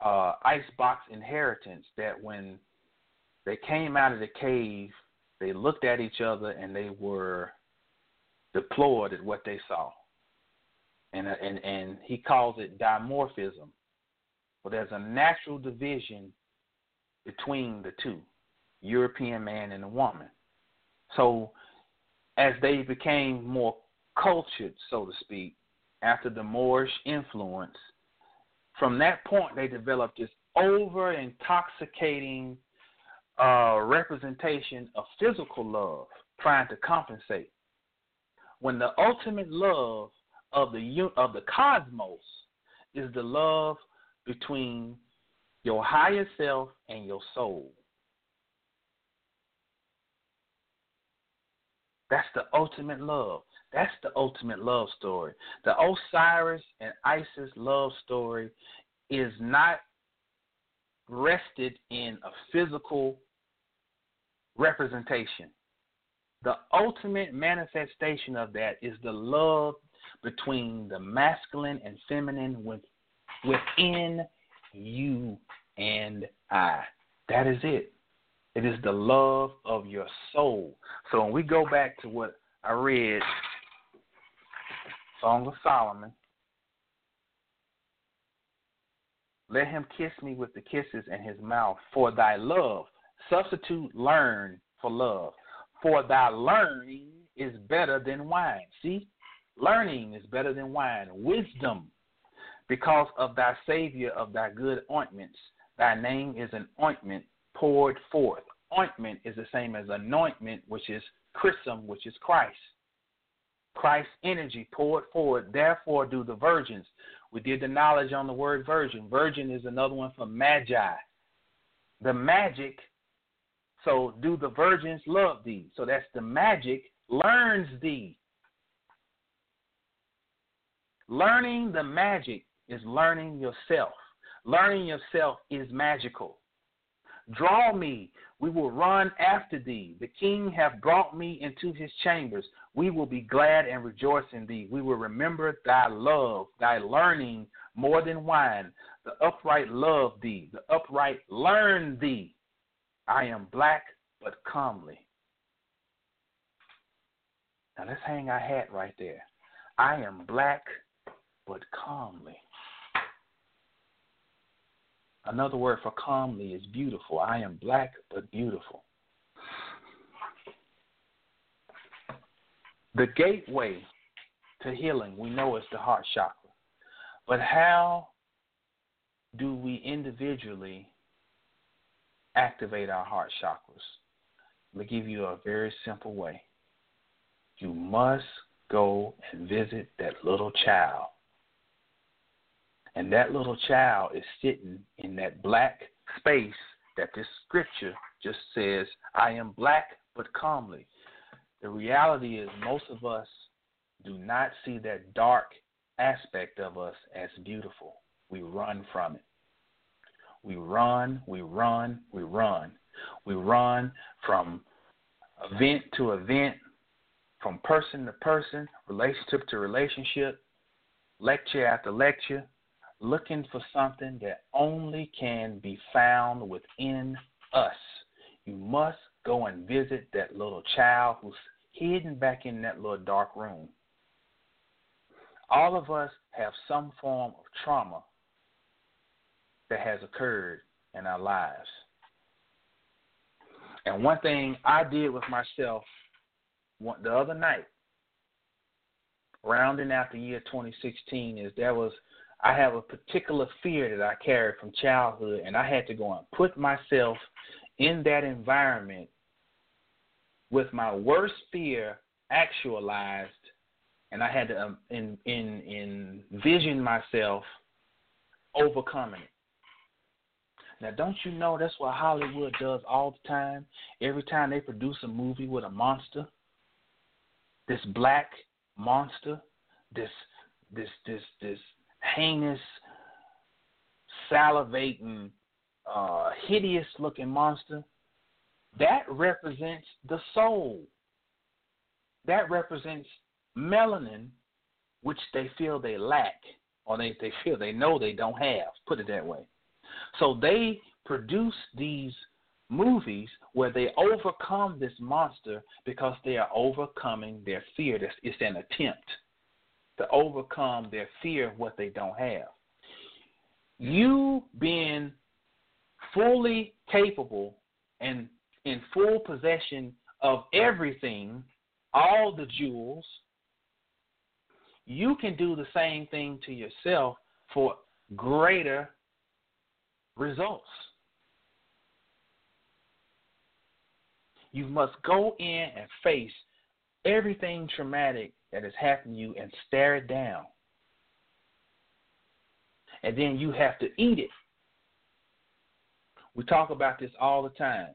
uh, Icebox Inheritance, that when they came out of the cave, they looked at each other and they were deplored at what they saw. And, uh, and, and he calls it dimorphism. Well, there's a natural division between the two, European man and a woman. So as they became more cultured, so to speak, after the Moorish influence, from that point they developed this over intoxicating uh, representation of physical love, trying to compensate. When the ultimate love of the of the cosmos is the love between your higher self and your soul. That's the ultimate love. That's the ultimate love story. The Osiris and Isis love story is not rested in a physical representation. The ultimate manifestation of that is the love between the masculine and feminine within you and I. That is it. It is the love of your soul. So when we go back to what I read, Song of Solomon, let him kiss me with the kisses in his mouth for thy love. Substitute learn for love. For thy learning is better than wine. See? Learning is better than wine. Wisdom. Because of thy Savior of thy good ointments, thy name is an ointment poured forth. Ointment is the same as anointment, which is chrism, which is Christ. Christ's energy poured forth. Therefore, do the virgins. We did the knowledge on the word virgin. Virgin is another one for magi. The magic. So, do the virgins love thee? So, that's the magic learns thee. Learning the magic is learning yourself. Learning yourself is magical. Draw me, we will run after thee. The king hath brought me into his chambers. We will be glad and rejoice in thee. We will remember thy love, thy learning more than wine. The upright love thee, the upright learn thee. I am black but comely. Now let's hang our hat right there. I am black but calmly. Another word for calmly is beautiful. I am black but beautiful. The gateway to healing, we know, is the heart chakra. But how do we individually activate our heart chakras? Let me give you a very simple way. You must go and visit that little child and that little child is sitting in that black space that this scripture just says, I am black but calmly. The reality is, most of us do not see that dark aspect of us as beautiful. We run from it. We run, we run, we run. We run from event to event, from person to person, relationship to relationship, lecture after lecture, looking for something that only can be found within us. You must go and visit that little child who's hidden back in that little dark room. All of us have some form of trauma that has occurred in our lives. And one thing I did with myself the other night, rounding out the year 2016, is there was I have a particular fear that I carried from childhood, and I had to go and put myself in that environment with my worst fear actualized, and I had to um, in, in, envision myself overcoming it. Now, don't you know that's what Hollywood does all the time? Every time they produce a movie with a monster, this black monster, this this this this heinous, salivating, uh, hideous looking monster, that represents the soul. That represents melanin, which they feel they lack, or they, they feel they know they don't have, put it that way. So they produce these movies where they overcome this monster because they are overcoming their fear. It's an attempt to overcome their fear of what they don't have. You being fully capable and in full possession of everything, all the jewels, you can do the same thing to yourself for greater results. You must go in and face everything traumatic that has happened to you and stare it down. And then you have to eat it. We talk about this all the time.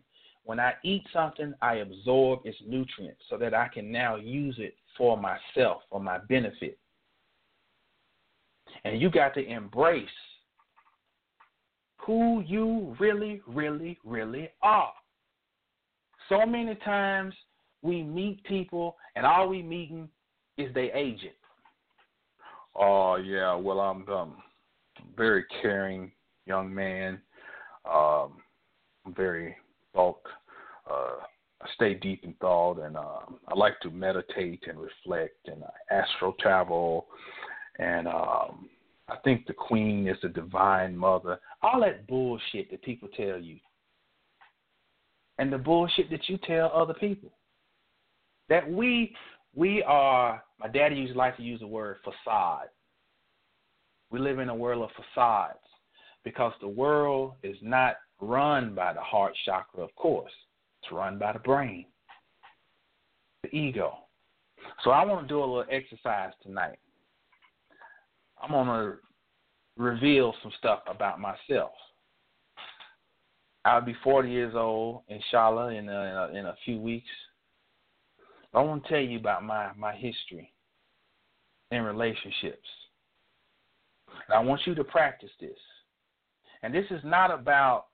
When I eat something, I absorb its nutrients so that I can now use it for myself, for my benefit. And you got to embrace who you really, really, really are. So many times we meet people and all we meeting is their agent. Oh yeah, well I'm um very caring young man. Um very uh I stay deep in thought and um I like to meditate and reflect and I astral travel and um I think the queen is the divine mother. All that bullshit that people tell you. And the bullshit that you tell other people that we we are my daddy used like to use the word facade. We live in a world of facades because the world is not run by the heart chakra, of course. It's run by the brain, the ego. So I want to do a little exercise tonight. I'm going to reveal some stuff about myself. I'll be 40 years old, inshallah, in a, in a few weeks. I want to tell you about my, my history in relationships. And I want you to practice this. And this is not about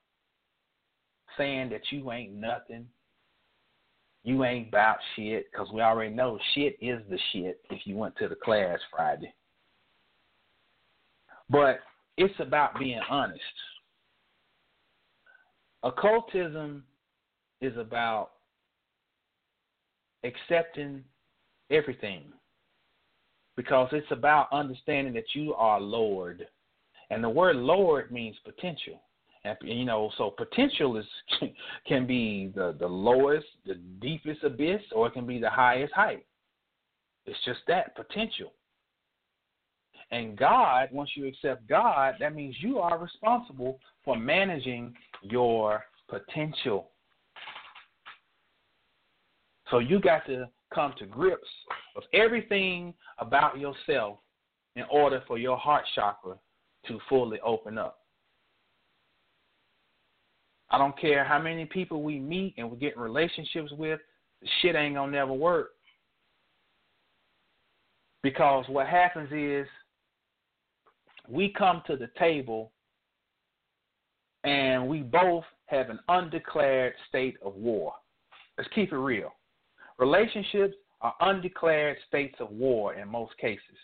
saying that you ain't nothing, you ain't about shit, because we already know shit is the shit if you went to the class Friday. But it's about being honest. Occultism is about accepting everything because it's about understanding that you are Lord. And the word Lord means potential. You know, so potential is can be the, the lowest, the deepest abyss, or it can be the highest height. It's just that potential. And God, once you accept God, that means you are responsible for managing your potential. So you got to come to grips with everything about yourself in order for your heart chakra to fully open up. I don't care how many people we meet and we get relationships with, the shit ain't gonna never work. Because what happens is we come to the table and we both have an undeclared state of war. Let's keep it real. Relationships are undeclared states of war in most cases.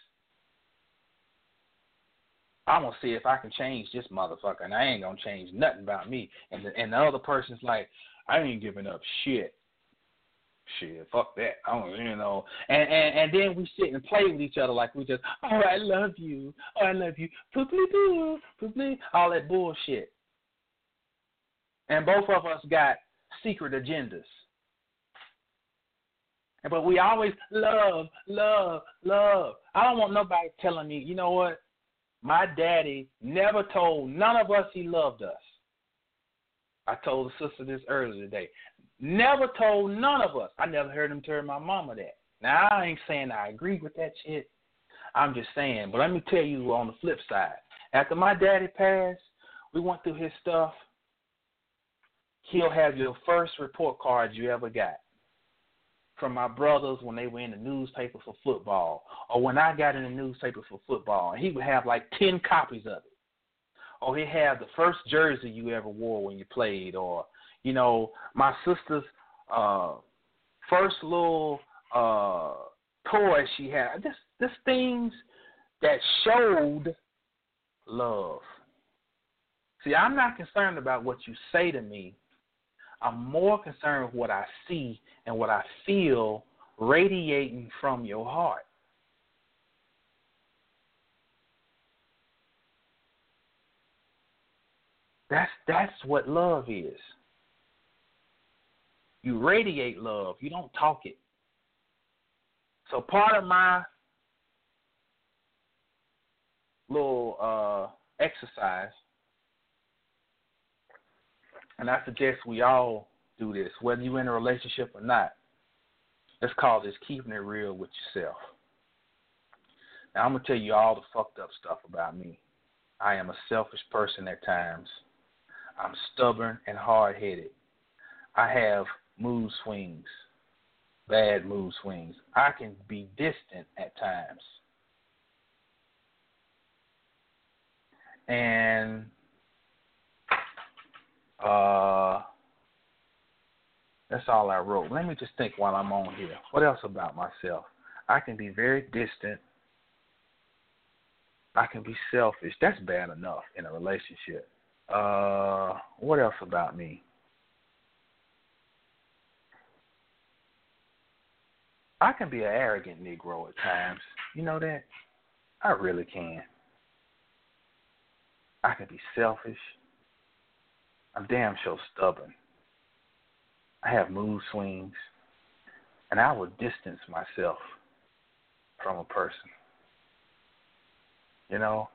I'm gonna see if I can change this motherfucker, and I ain't gonna change nothing about me. And the, and the other person's like, I ain't giving up shit. Shit, fuck that. I don't, you know. And and and then we sit and play with each other like we just, oh, I love you, oh, I love you, Pooply pooply, all that bullshit. And both of us got secret agendas. But we always love, love, love. I don't want nobody telling me, you know what? My daddy never told none of us he loved us. I told the sister this earlier today. Never told none of us. I never heard him tell my mama that. Now I ain't saying I agree with that shit. I'm just saying. But let me tell you on the flip side. After my daddy passed, we went through his stuff. He'll have your first report card you ever got from my brothers when they were in the newspaper for football, or when I got in the newspaper for football, and he would have like ten copies of it. Or he'd have the first jersey you ever wore when you played, or you know, my sister's uh first little uh toy she had. Just just things that showed love. See, I'm not concerned about what you say to me I'm more concerned with what I see and what I feel radiating from your heart. That's that's what love is. You radiate love. You don't talk it. So part of my little uh, exercise and I suggest we all do this, whether you're in a relationship or not. Let's call this keeping it real with yourself. Now, I'm going to tell you all the fucked up stuff about me. I am a selfish person at times. I'm stubborn and hard headed. I have mood swings, bad mood swings. I can be distant at times. And uh, that's all I wrote. Let me just think while I'm on here. What else about myself? I can be very distant. I can be selfish. That's bad enough in a relationship. Uh, what else about me? I can be an arrogant Negro at times. You know that? I really can. I can be selfish. I'm damn sure stubborn. I have mood swings, and I will distance myself from a person. You know,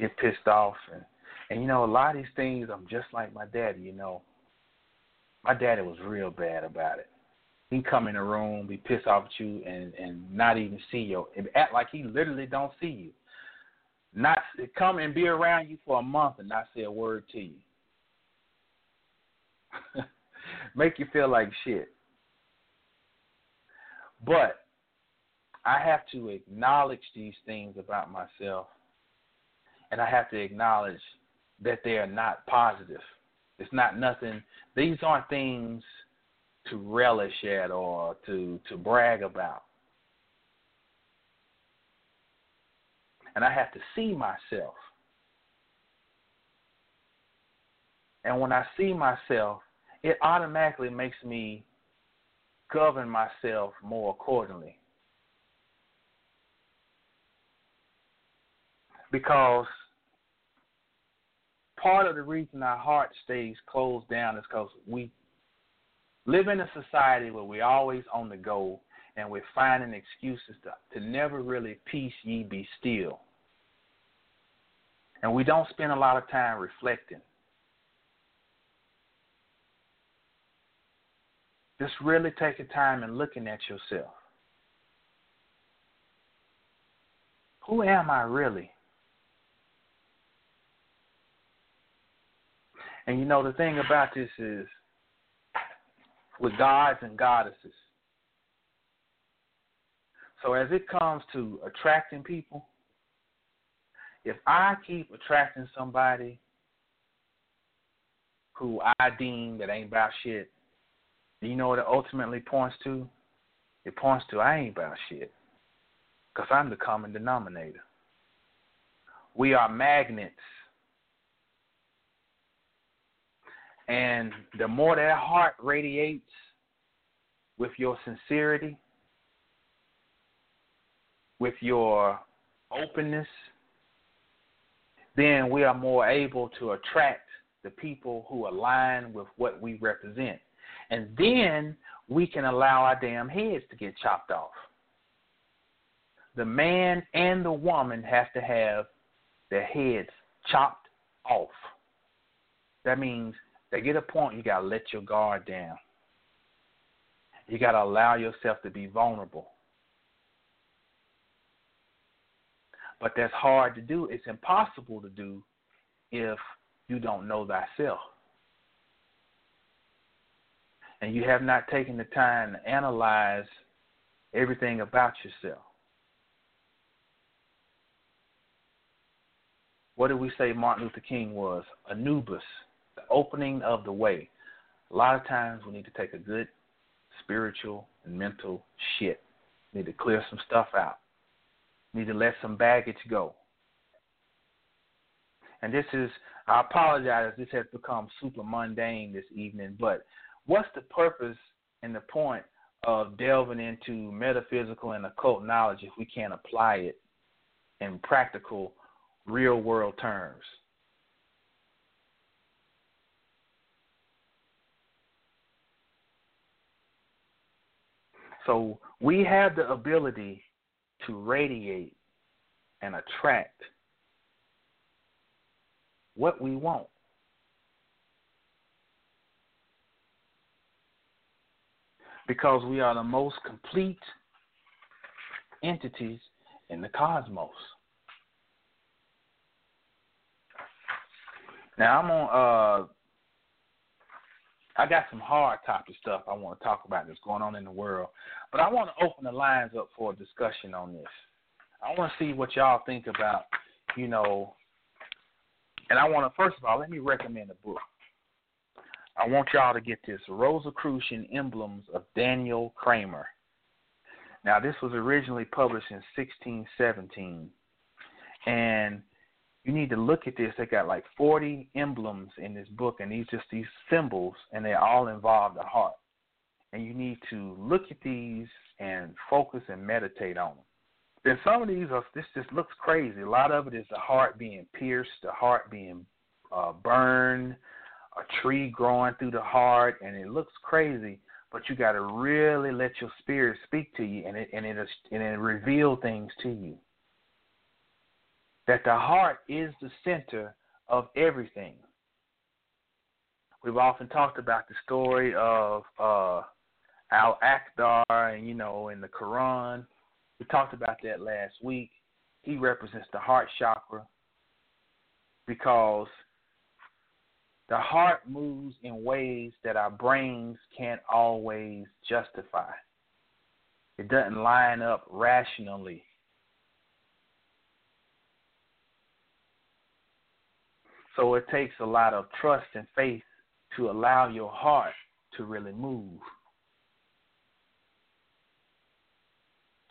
get pissed off and and you know a lot of these things I'm just like my daddy, you know. My daddy was real bad about it. He come in the room, be pissed off at you and and not even see you. And act like he literally don't see you. Not come and be around you for a month and not say a word to you. Make you feel like shit. But I have to acknowledge these things about myself, and I have to acknowledge that they are not positive. It's not nothing. These aren't things to relish at or to to brag about. And I have to see myself. And when I see myself, it automatically makes me govern myself more accordingly. Because part of the reason our heart stays closed down is because we live in a society where we're always on the go and we're finding excuses to, to never really peace ye be still. And we don't spend a lot of time reflecting. Just really taking time and looking at yourself. Who am I really? And you know, the thing about this is with gods and goddesses. So as it comes to attracting people, if I keep attracting somebody who I deem that ain't about shit, you know what it ultimately points to? It points to I ain't about shit. Because I'm the common denominator. We are magnets. And the more that heart radiates with your sincerity, with your openness, then we are more able to attract the people who align with what we represent. And then we can allow our damn heads to get chopped off. The man and the woman have to have their heads chopped off. That means they get a point you gotta let your guard down. You gotta allow yourself to be vulnerable. But that's hard to do. It's impossible to do if you don't know thyself. And you have not taken the time to analyze everything about yourself. What did we say Martin Luther King was? Anubis, the opening of the way. A lot of times we need to take a good spiritual and mental shit. We need to clear some stuff out. Need to let some baggage go. And this is, I apologize, this has become super mundane this evening, but what's the purpose and the point of delving into metaphysical and occult knowledge if we can't apply it in practical, real world terms? So we have the ability to radiate and attract what we want. Because we are the most complete entities in the cosmos. Now I'm on uh I got some hard topic stuff I want to talk about that's going on in the world. But I want to open the lines up for a discussion on this. I want to see what y'all think about, you know, and I want to, first of all, let me recommend a book. I want y'all to get this Rosicrucian Emblems of Daniel Cramer. Now, this was originally published in 1617. And you need to look at this. They got like 40 emblems in this book, and these just these symbols, and they all involve the heart. And you need to look at these and focus and meditate on them. Then some of these are this just looks crazy. A lot of it is the heart being pierced, the heart being uh, burned, a tree growing through the heart, and it looks crazy. But you got to really let your spirit speak to you, and it and it and it reveal things to you that the heart is the center of everything. We've often talked about the story of uh, Al Akhdar, and you know, in the Quran. We talked about that last week. He represents the heart chakra because the heart moves in ways that our brains can't always justify. It doesn't line up rationally. So it takes a lot of trust and faith to allow your heart to really move.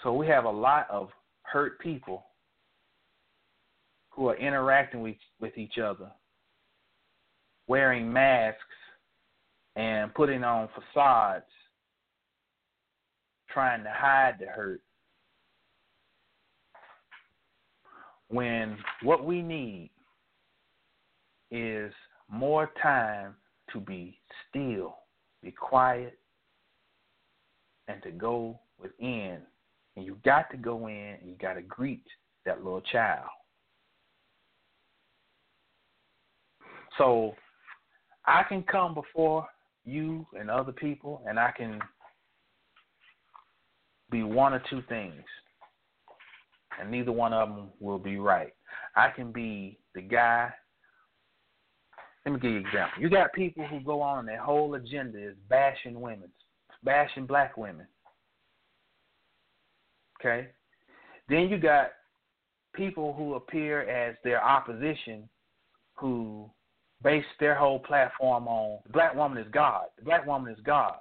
So we have a lot of hurt people who are interacting with, with each other, wearing masks and putting on facades, trying to hide the hurt. When what we need is more time to be still, be quiet, and to go within. And you got to go in and you got to greet that little child. So I can come before you and other people and I can be one or two things. And neither one of them will be right. I can be the guy let me give you an example. You got people who go on and their whole agenda is bashing women, bashing black women. Okay? Then you got people who appear as their opposition who base their whole platform on the black woman is God. The black woman is God.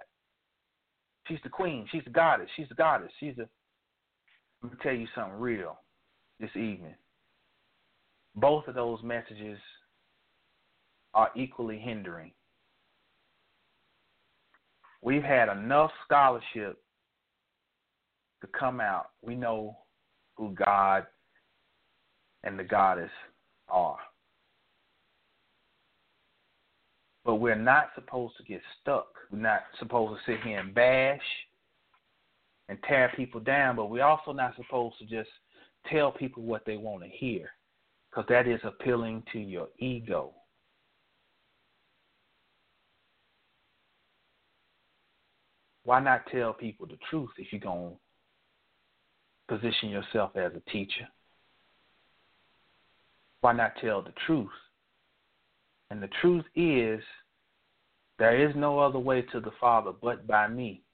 She's the queen. She's the goddess. She's the goddess. She's the. Let me tell you something real this evening. Both of those messages are equally hindering. We've had enough scholarship to come out. We know who God and the goddess are. But we're not supposed to get stuck. We're not supposed to sit here and bash and tear people down, but we're also not supposed to just tell people what they want to hear because that is appealing to your ego. Why not tell people the truth if you're going to position yourself as a teacher? Why not tell the truth? And the truth is, there is no other way to the Father but by me.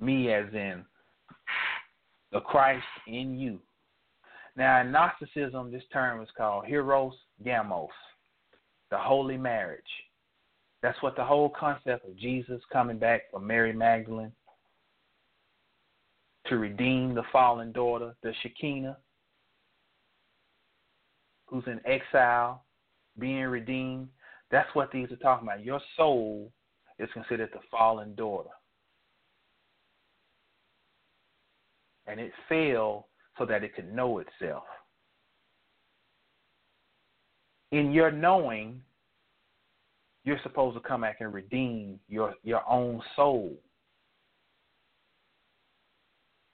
Me, as in the Christ in you. Now, in Gnosticism, this term is called Hieros Gamos, the holy marriage. That's what the whole concept of Jesus coming back for Mary Magdalene to redeem the fallen daughter, the Shekinah, who's in exile, being redeemed. That's what these are talking about. Your soul is considered the fallen daughter. And it fell so that it could know itself. In your knowing, you're supposed to come back and redeem your your own soul.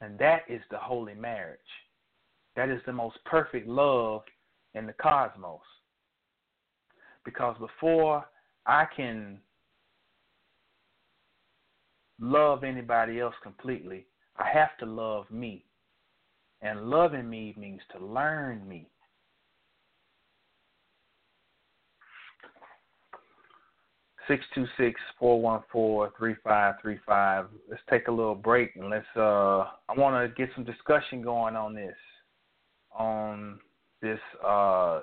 And that is the holy marriage. That is the most perfect love in the cosmos. Because before I can love anybody else completely, I have to love me. And loving me means to learn me. Six two six four one four three five three five. Let's take a little break and let's. Uh, I want to get some discussion going on this, on this uh,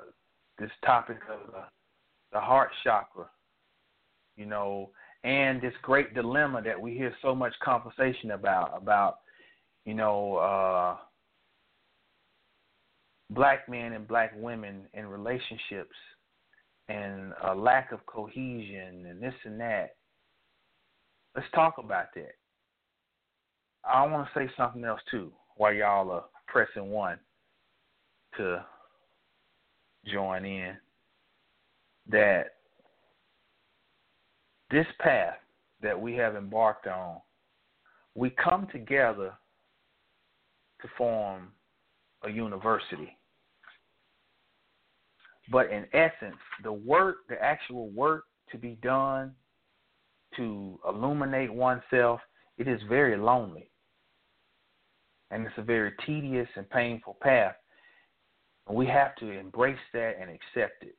this topic of the, the heart chakra. You know, and this great dilemma that we hear so much conversation about about you know uh, black men and black women in relationships and a lack of cohesion and this and that. Let's talk about that. I want to say something else too while y'all are pressing one to join in that this path that we have embarked on, we come together to form a university. But in essence, the work, the actual work to be done to illuminate oneself, it is very lonely. And it's a very tedious and painful path. And we have to embrace that and accept it.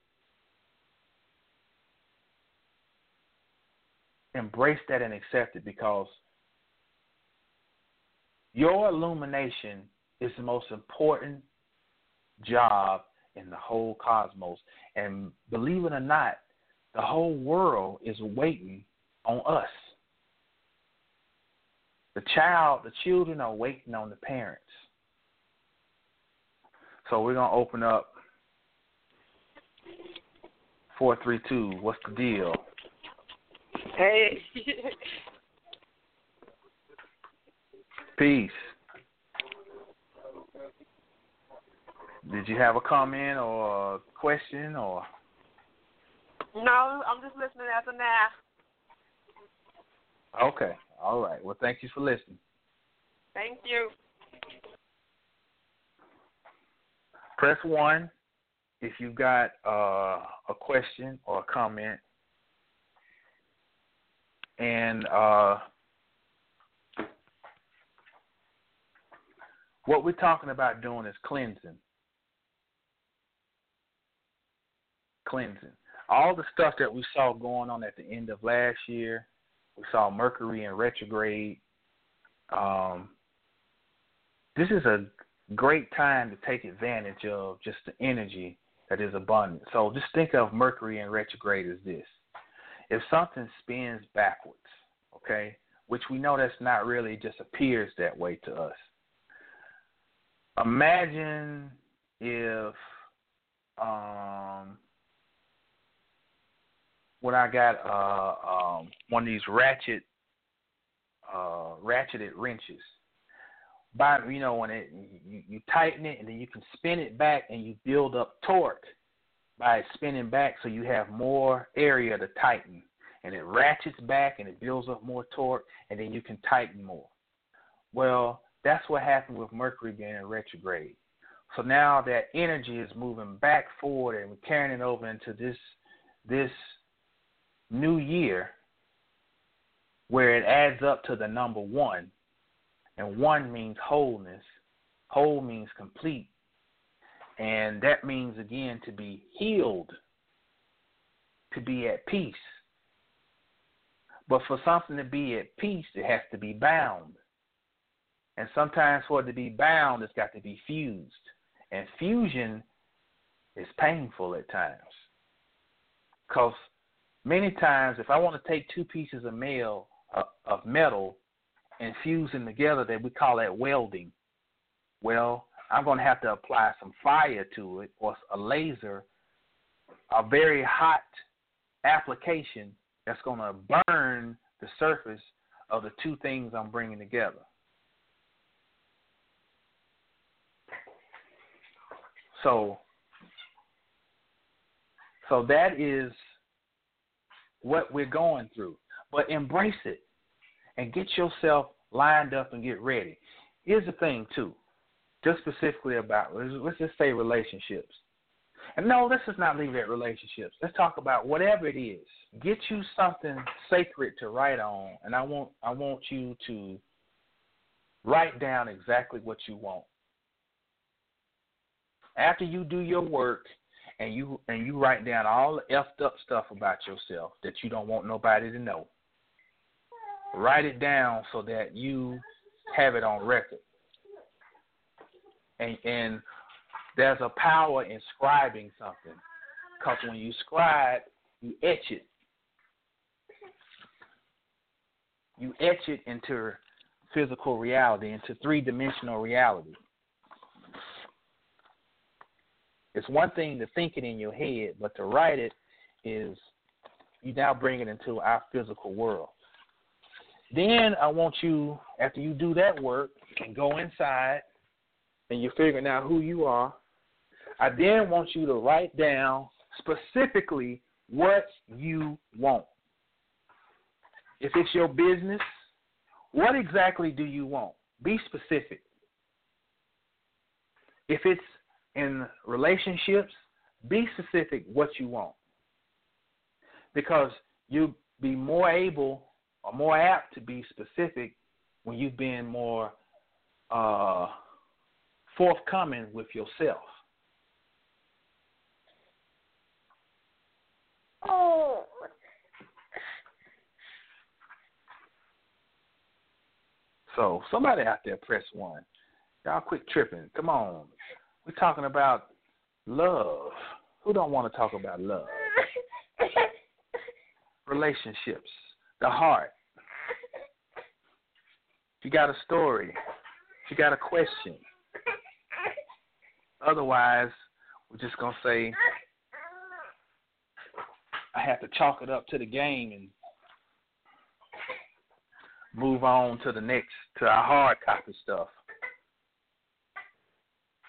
Embrace that and accept it because your illumination is the most important job in the whole cosmos. And believe it or not, the whole world is waiting on us. The child, the children are waiting on the parents. So we're gonna open up four three two. What's the deal? Hey. Peace. Did you have a comment or a question or? no, I'm just listening as of now. Okay. All right. Well, thank you for listening. Thank you. Press one if you've got uh, a question or a comment. And uh, what we're talking about doing is cleansing. Cleansing. All the stuff that we saw going on at the end of last year, we saw Mercury in retrograde. Um, this is a great time to take advantage of just the energy that is abundant. So just think of Mercury in retrograde as this. If something spins backwards, okay, which we know that's not really just appears that way to us. Imagine if um when I got uh um one of these ratchet uh ratcheted wrenches by you know when it you, you tighten it and then you can spin it back and you build up torque by spinning back so you have more area to tighten and it ratchets back and it builds up more torque and then you can tighten more. Well, that's what happened with Mercury being in retrograde. So now that energy is moving back forward and we're carrying it over into this this new year where it adds up to the number one and one means wholeness. Whole means complete. And that means, again, to be healed, to be at peace. But for something to be at peace, it has to be bound. And sometimes for it to be bound, it's got to be fused. And fusion is painful at times. Because many times, if I want to take two pieces of mail, uh, of metal and fuse them together, that we call that welding. Well, I'm going to have to apply some fire to it or a laser, a very hot application that's going to burn the surface of the two things I'm bringing together. So, so that is what we're going through. But embrace it and get yourself lined up and get ready. Here's the thing, too, just specifically about let's just say relationships. And no, let's just not leave it at relationships. Let's talk about whatever it is. Get you something sacred to write on, and I want I want you to write down exactly what you want. After you do your work and you and you write down all the effed up stuff about yourself that you don't want nobody to know. Write it down so that you have it on record. And and there's a power in scribing something. Because when you scribe, you etch it. You etch it into physical reality, into three dimensional reality. It's one thing to think it in your head, but to write it is you now bring it into our physical world. Then I want you, after you do that work and go inside and you're figuring out who you are, I then want you to write down specifically what you want. If it's your business, what exactly do you want? Be specific. if it's in relationships, be specific what you want. Because you'll be more able or more apt to be specific when you've been more uh, forthcoming with yourself. Oh. So somebody out there press one. Y'all quit tripping. Come on. We're talking about love. Who don't want to talk about love? Relationships. The heart. If you got a story, if you got a question. Otherwise, we're just gonna say I have to chalk it up to the game and move on to the next to our hard copy stuff.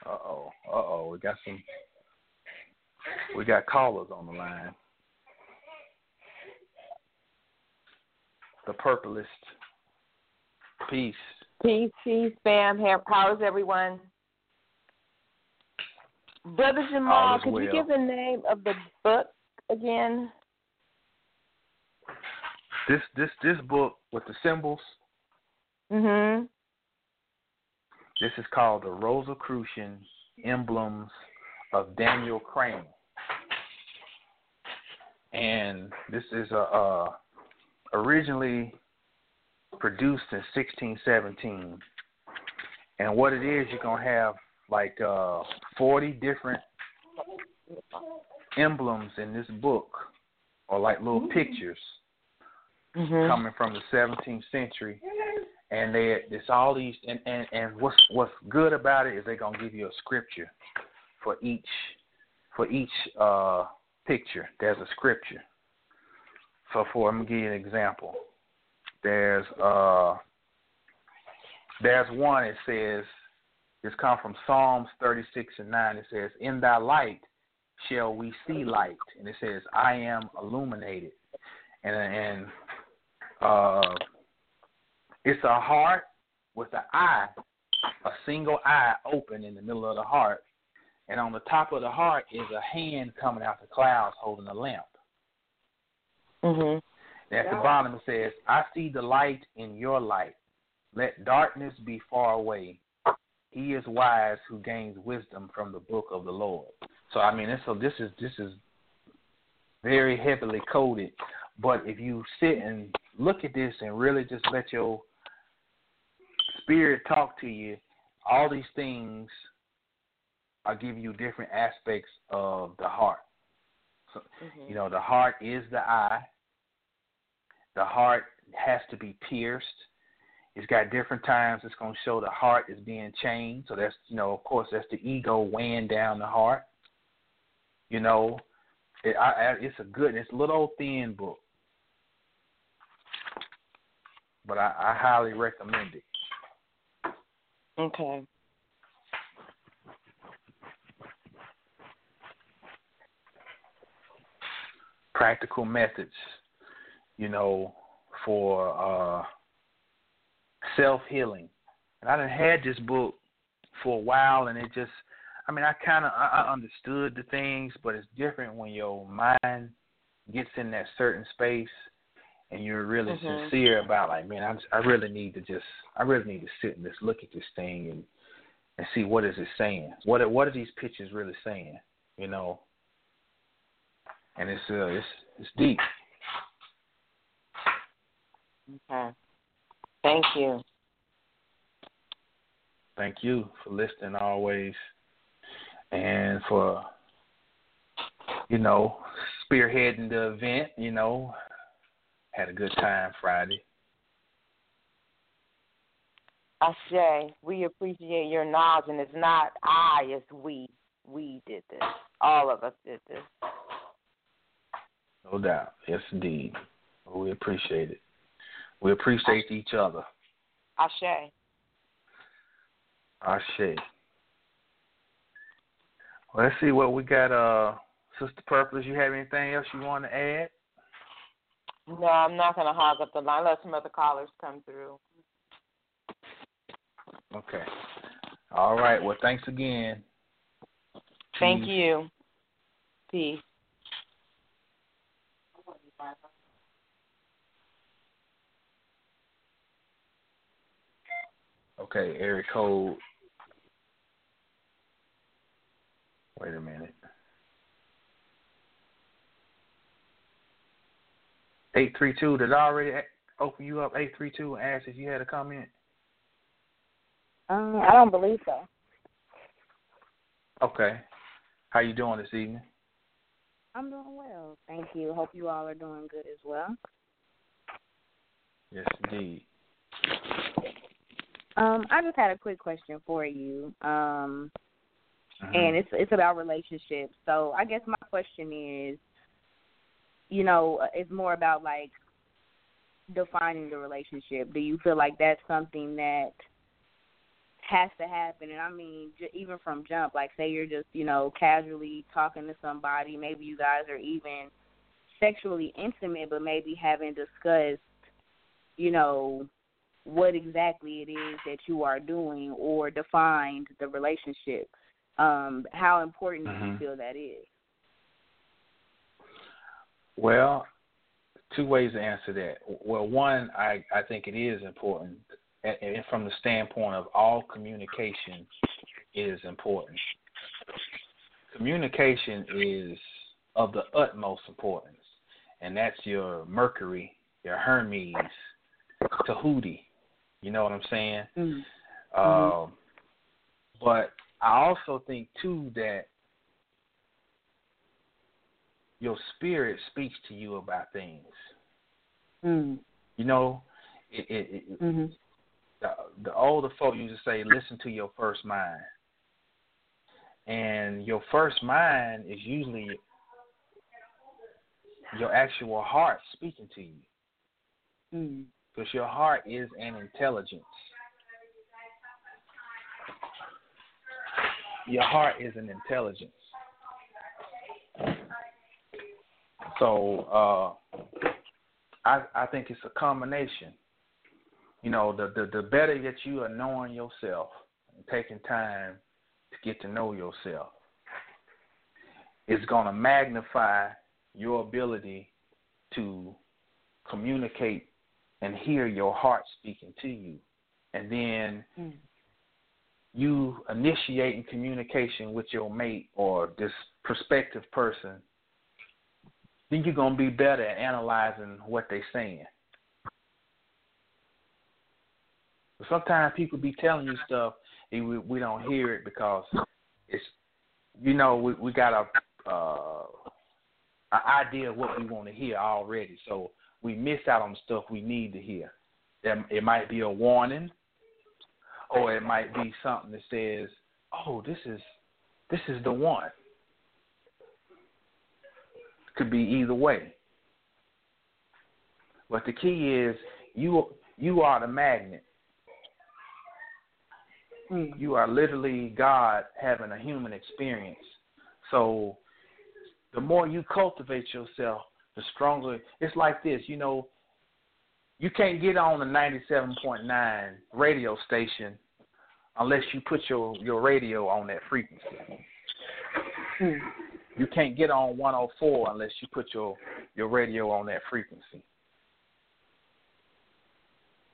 Uh oh, uh oh, we got some, we got callers on the line. The Purplest. peace. Peace, peace, fam. How- How's everyone? Brother Jamal, could you give the name of the book again? This this this book with the symbols. Mm-hmm. This is called the Rosicrucian Emblems of Daniel Crane. And this is a, uh originally produced in 1617. And what it is, you're going to have like uh, 40 different emblems in this book, or like little pictures Mm-hmm. coming from the 17th century, and they it's all these and and and what's what's good about it is they're gonna give you a scripture for each for each uh picture. There's a scripture. So for I'm gonna give you an example. There's uh there's one it says it's come from Psalms 36 and 9. It says, "In Thy light shall we see light," and it says, "I am illuminated." And and uh, it's a heart with an eye, a single eye open in the middle of the heart, and on the top of the heart is a hand coming out the clouds holding a lamp. Mm-hmm. And at the bottom it says, "I see the light in your light. Let darkness be far away. He is wise who gains wisdom from the book of the Lord." So I mean, so this is this is very heavily coded. But if you sit and look at this and really just let your spirit talk to you, all these things are giving you different aspects of the heart. So, mm-hmm. you know, the heart is the eye. The heart has to be pierced. It's got different times it's going to show the heart is being chained. So that's, you know, of course, that's the ego weighing down the heart. You know, it, I, I, it's a good, it's a little thin book, but I, I highly recommend it. Okay. Practical methods, you know, for uh, self healing. And I done had this book for a while, and it just, I mean, I kind of I, understood the things, but it's different when your mind gets in that certain space and you're really Mhm. sincere about like, man, I just, I really need to just I really need to sit and just look at this thing and and see what is it saying. What are, what are these pictures really saying? You know. And it's uh it's it's deep. Okay. Thank you. Thank you for listening always and for you know, spearheading the event, you know. Had a good time Friday. Ashe, we appreciate your knowledge, and it's not I, it's we. We did this. All of us did this. No doubt. Yes indeed. We appreciate it. We appreciate each other. Ashe. Ashe. Well, let's see what we got. Uh, Sister Purpose, you have anything else you want to add? No, I'm not going to hog up the line. Let some other callers come through. Okay. All right. Well, thanks again. Thank Peace. you. Peace. Okay, area code. Wait a minute. Eight three two. Did I already open you up? Eight three two and ask if you had a comment. Um, I don't believe so. Okay. How you doing this evening? I'm doing well, thank you. Hope you all are doing good as well. Yes, indeed. Um, I just had a quick question for you. Um, Mhm. and it's it's about relationships. So I guess my question is, you know, it's more about like defining the relationship. Do you feel like that's something that has to happen? And I mean, j- even from jump, like say you're just you know casually talking to somebody, maybe you guys are even sexually intimate, but maybe haven't discussed, you know, what exactly it is that you are doing or defined the relationship. Um, how important do you Mhm. feel that is? Well, two ways to answer that. Well, one, I, I think it is important, and from the standpoint of all communication is important. Communication is of the utmost importance, and that's your Mercury, your Hermes, Tahuti. You know what I'm saying? Mm-hmm. Um, but I also think too that your spirit speaks to you about things. Mm. You know, it, it, it, Mm-hmm. the, the older folk used to say, "Listen to your first mind," and your first mind is usually your actual heart speaking to you, Mm. because your heart is an intelligence. Your heart is an intelligence. So uh, I I think it's a combination. You know, the, the the better that you are knowing yourself and taking time to get to know yourself, it's gonna magnify your ability to communicate and hear your heart speaking to you. And then Mm. you initiating communication with your mate or this prospective person, then you're gonna be better at analyzing what they're saying. But sometimes people be telling you stuff and we we don't hear it because it's you know we we got a uh, an idea of what we want to hear already, so we miss out on stuff we need to hear. It, it might be a warning, or it might be something that says, "Oh, this is this is the one." Could be either way. But the key is you you are the magnet. Mm. You are literally God having a human experience. So the more you cultivate yourself, the stronger it's like this, you know, you can't get on a 97.9 radio station unless you put your your radio on that frequency. Mm. You can't get on 104 unless you put your your radio on that frequency.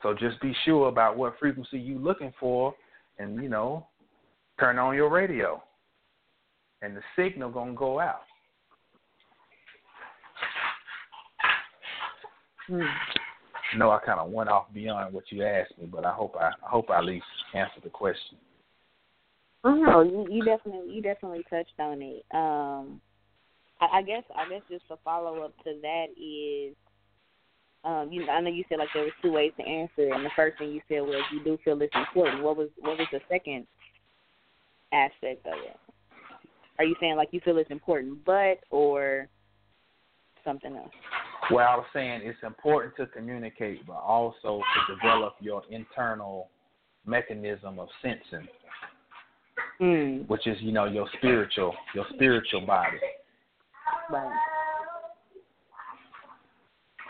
So just be sure about what frequency you're looking for, and you know, turn on your radio, and the signal gonna go out. Mm. No, I kind of went off beyond what you asked me, but I hope I, I hope I at least answered the question. Oh no, you, you definitely you definitely touched on it. Um, I, I guess I guess just a follow up to that is, um, you I know you said like there was two ways to answer, it, and the first thing you said was you do feel it's important. What was what was the second aspect of it? Are you saying like you feel it's important, but or something else? Well, I was saying it's important to communicate, but also to develop your internal mechanism of sensing, Mm. which is you know your spiritual your spiritual body, Right.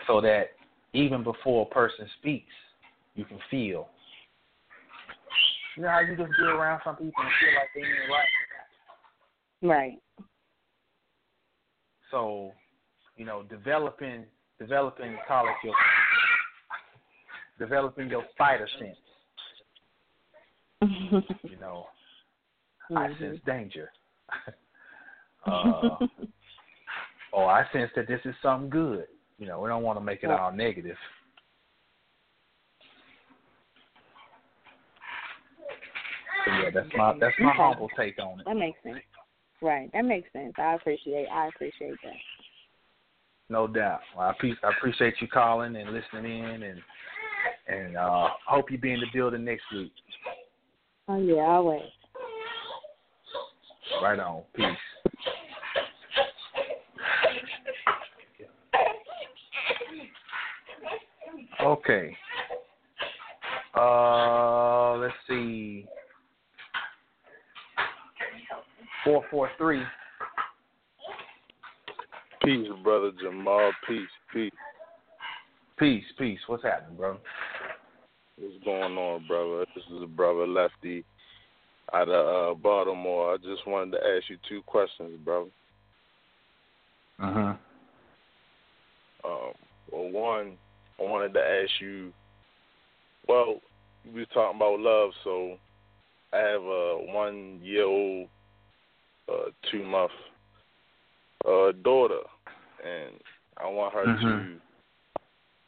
so that even before a person speaks, you can feel. You know how you just get around some people and feel like they ain't right. Right. So, you know, developing developing call it your developing your spider sense. you know, I Mhm. sense danger. uh, or I sense that this is something good. You know, we don't want to make it all negative. So yeah, that's my that's my humble take on it. That makes sense. Right. That makes sense. I appreciate. I appreciate that. No doubt. Well, I, I appreciate you calling and listening in, and and uh, hope you be in the building next week. Oh yeah, always. Right on. Peace. Okay. Uh, let's see. Four four three. Peace, brother Jamal. Peace, peace. Peace, peace. What's happening, bro? What's going on, brother? This is a brother Lefty out of uh, Baltimore. I just wanted to ask you two questions, brother. Uh huh. Um, well, one, I wanted to ask you. Well, we were talking about love, so I have a one-year-old, uh, two-month uh, daughter, and I want her to Mhm.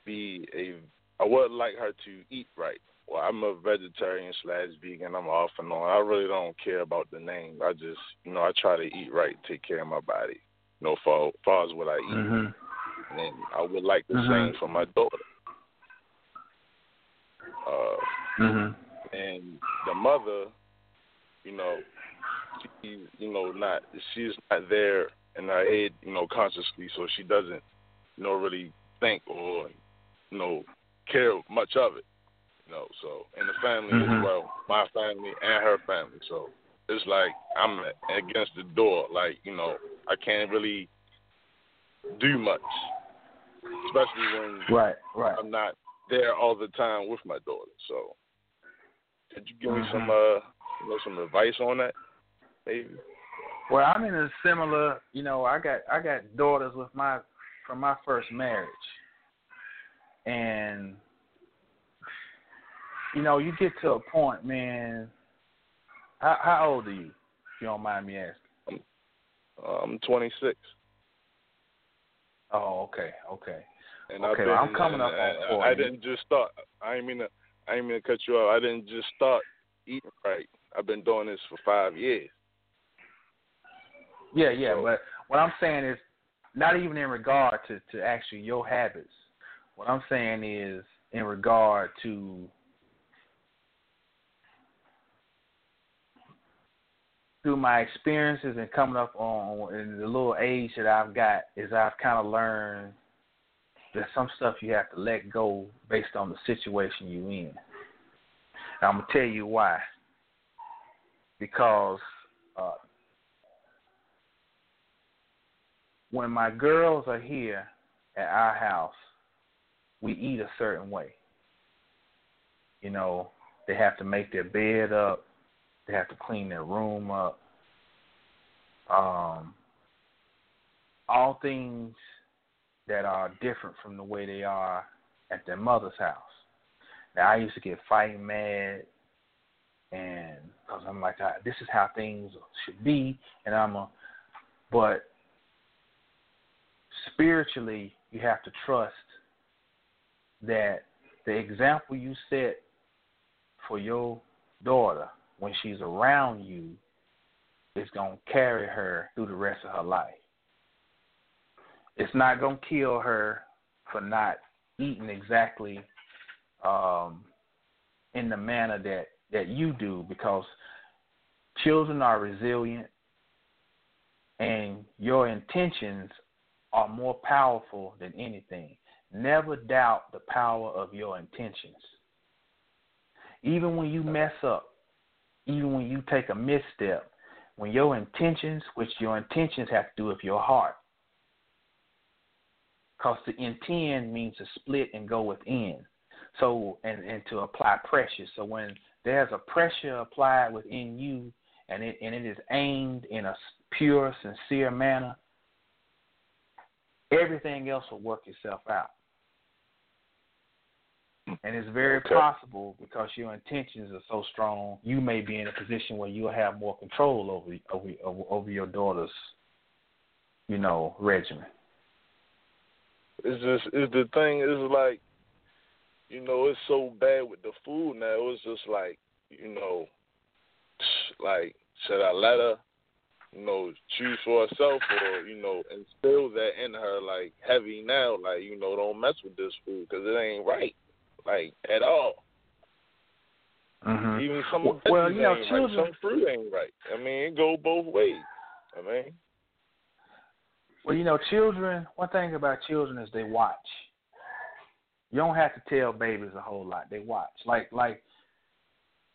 be a. I would like her to eat right. Well, I'm a vegetarian slash vegan. I'm off and on. I really don't care about the name. I just, you know, I try to eat right, take care of my body. You know, far far as what I eat Mhm. and I would like the Mhm. same for my daughter. Uh, Mhm. and the mother, you know, she, you know, not she's not there in her head, you know, consciously, so she doesn't, you know, really think or, you know, care much of it, you know. So, and the family Mhm. as well, my family and her family. So it's like I'm against the door, like you know, I can't really do much, especially when Right, right. I'm not there all the time with my daughter. So, could you give me some, Mhm. uh, you know, some advice on that, maybe? Well, I'm in a similar, you know, I got I got daughters with my from my first marriage. And you know, you get to a point, man. How how old are you? If you don't mind me asking. I'm 26, Oh, okay, okay. and Okay, been. well, I'm coming up uh, on I, 40. I didn't just start. I ain't mean to. I ain't mean to cut you off. I didn't just start eating right. I've been doing this for five years. Yeah, yeah, but what I'm saying is not even in regard to, to actually your habits. What I'm saying is in regard to through my experiences and coming up on in the little age that I've got is I've kind of learned that some stuff you have to let go based on the situation you're in. And I'm gonna tell you why. Because uh, when my girls are here at our house, we eat a certain way. You know, they have to make their bed up, they have to clean their room up. Um, all things that are different from the way they are at their mother's house. Now, I used to get fighting mad, and because I'm like, this is how things should be, and I'm a, but spiritually, you have to trust that the example you set for your daughter when she's around you is going to carry her through the rest of her life. It's not going to kill her for not eating exactly um, in the manner that, that you do because children are resilient and your intentions are more powerful than anything. Never doubt the power of your intentions. Even when you mess up, even when you take a misstep, when your intentions, which your intentions have to do with your heart, because to intend means to split and go within. So and and to apply pressure. So when there's a pressure applied within you, and it and it is aimed in a pure, sincere manner, everything else will work itself out. And it's very Okay. possible because your intentions are so strong, you may be in a position where you'll have more control over over over, over your daughter's, you know, regimen. It's just it's the thing is like, you know, it's so bad with the food now. It's just like, you know, like should I let her, you know, choose for herself or you know instill that in her like heavy now, like you know, don't mess with this food because it ain't right, like at all. Mm-hmm. Even some Well- well, you know, children- right. Some fruit ain't right. I mean, it go both ways. I mean, Well, you know, children. One thing about children is they watch. You don't have to tell babies a whole lot. They watch. Like like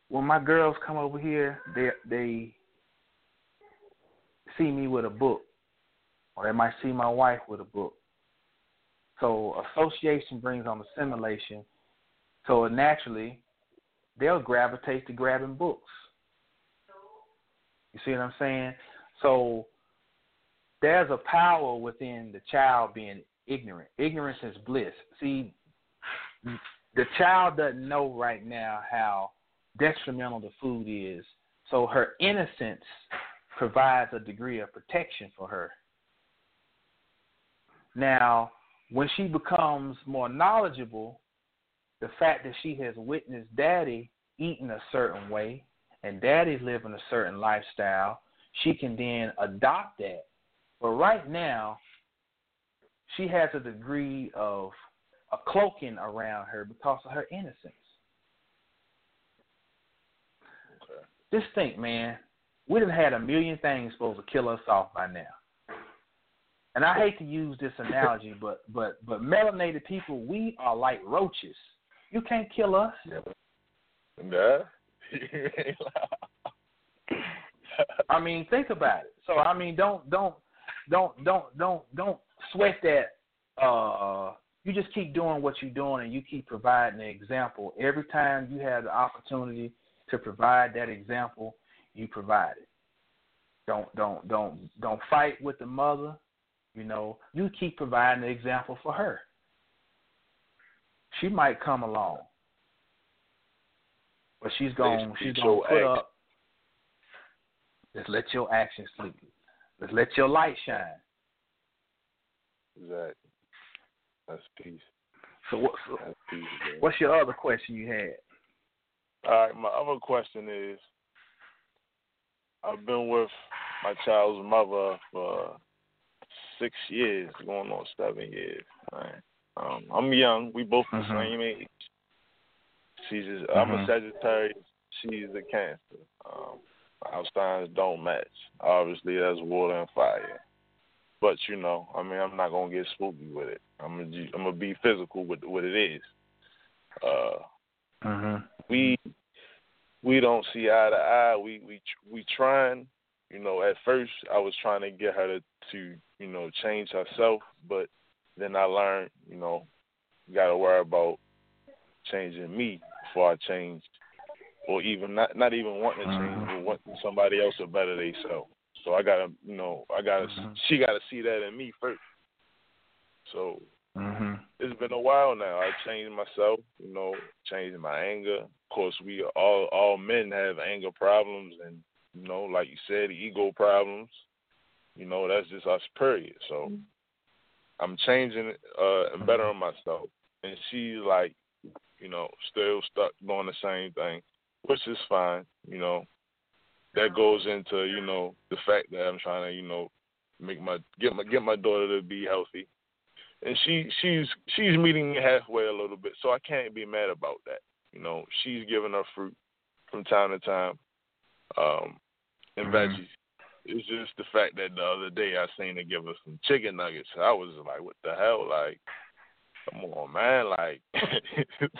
when my girls come over here, they they see me with a book, or they might see my wife with a book. So association brings on assimilation. So naturally, they'll gravitate to grabbing books. You see what I'm saying? So there's a power within the child being ignorant. Ignorance is bliss. See, the child doesn't know right now how detrimental the food is. So her innocence provides a degree of protection for her. Now, when she becomes more knowledgeable, the fact that she has witnessed daddy eating a certain way and daddy's living a certain lifestyle, she can then adopt that. But right now, she has a degree of a cloaking around her because of her innocence. Just think, man, we done had a million things supposed to kill us off by now. And I hate to use this analogy, but but but melanated people, we are like roaches. You can't kill us. yeah. I mean, think about it. So I mean, don't don't don't don't don't don't sweat that. Uh, you just keep doing what you're doing, and you keep providing the example. Every time you have the opportunity to provide that example, you provide it. Don't don't don't don't fight with the mother. You know, you keep providing the example for her. She might come along, but she's going she's going to put up. Just let your actions speak. Let's let your light shine. Exactly. That's peace. So what? So peace. what's your other question you had? All right, my other question is I've been with my child's mother for six years, going on seven years. Right? Um, I'm young. We both the Mhm. same age. She's just, I'm a Mhm. Sagittarius. She's a Cancer. Um, our signs don't match. Obviously, that's water and fire. But you know, I mean, I'm not gonna get spooky with it. I'm gonna, I'm gonna be physical with what it is. Uh, Mhm. we we don't see eye to eye. We we we trying. You know, at first I was trying to get her to to you know change herself, but then I learned you know you got to worry about changing me before I change, or even not not even wanting to change, uh-huh. but wanting somebody else to better themselves. So I gotta you know I gotta uh-huh. she gotta see that in me first. So Mhm. it's been a while now. I changed myself, you know, changed my anger. Of course, we all all men have anger problems, and you know, like you said, ego problems. You know, that's just us. Period. So mm-hmm. I'm changing uh, and bettering myself, and she's like, you know, still stuck doing the same thing, which is fine. You know, that goes into you know the fact that I'm trying to you know make my get my get my daughter to be healthy and she she's she's meeting me halfway a little bit, so I can't be mad about that. You know, she's giving her fruit from time to time, um, and Mhm. veggies. It's just the fact that the other day I seen her give us some chicken nuggets. I was like, what the hell? Like, come on, man! Like,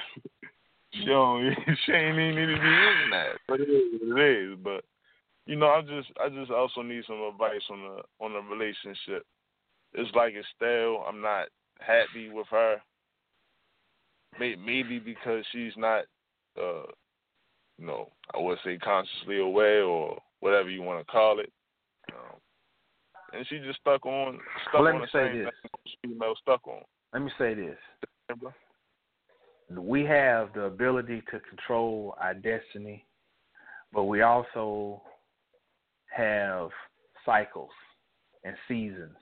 don't, she ain't even need to be eating that, but it is what it is. But you know, I just I just also need some advice on the on the relationship it's like it's stale. I'm not happy with her. Maybe because she's not, uh, you know, I would say consciously aware or whatever you want to call it. Um, and she just stuck on stuck Well, let on me the say same this. thing most females stuck on. Let me say this. We have the ability to control our destiny, but we also have cycles and seasons.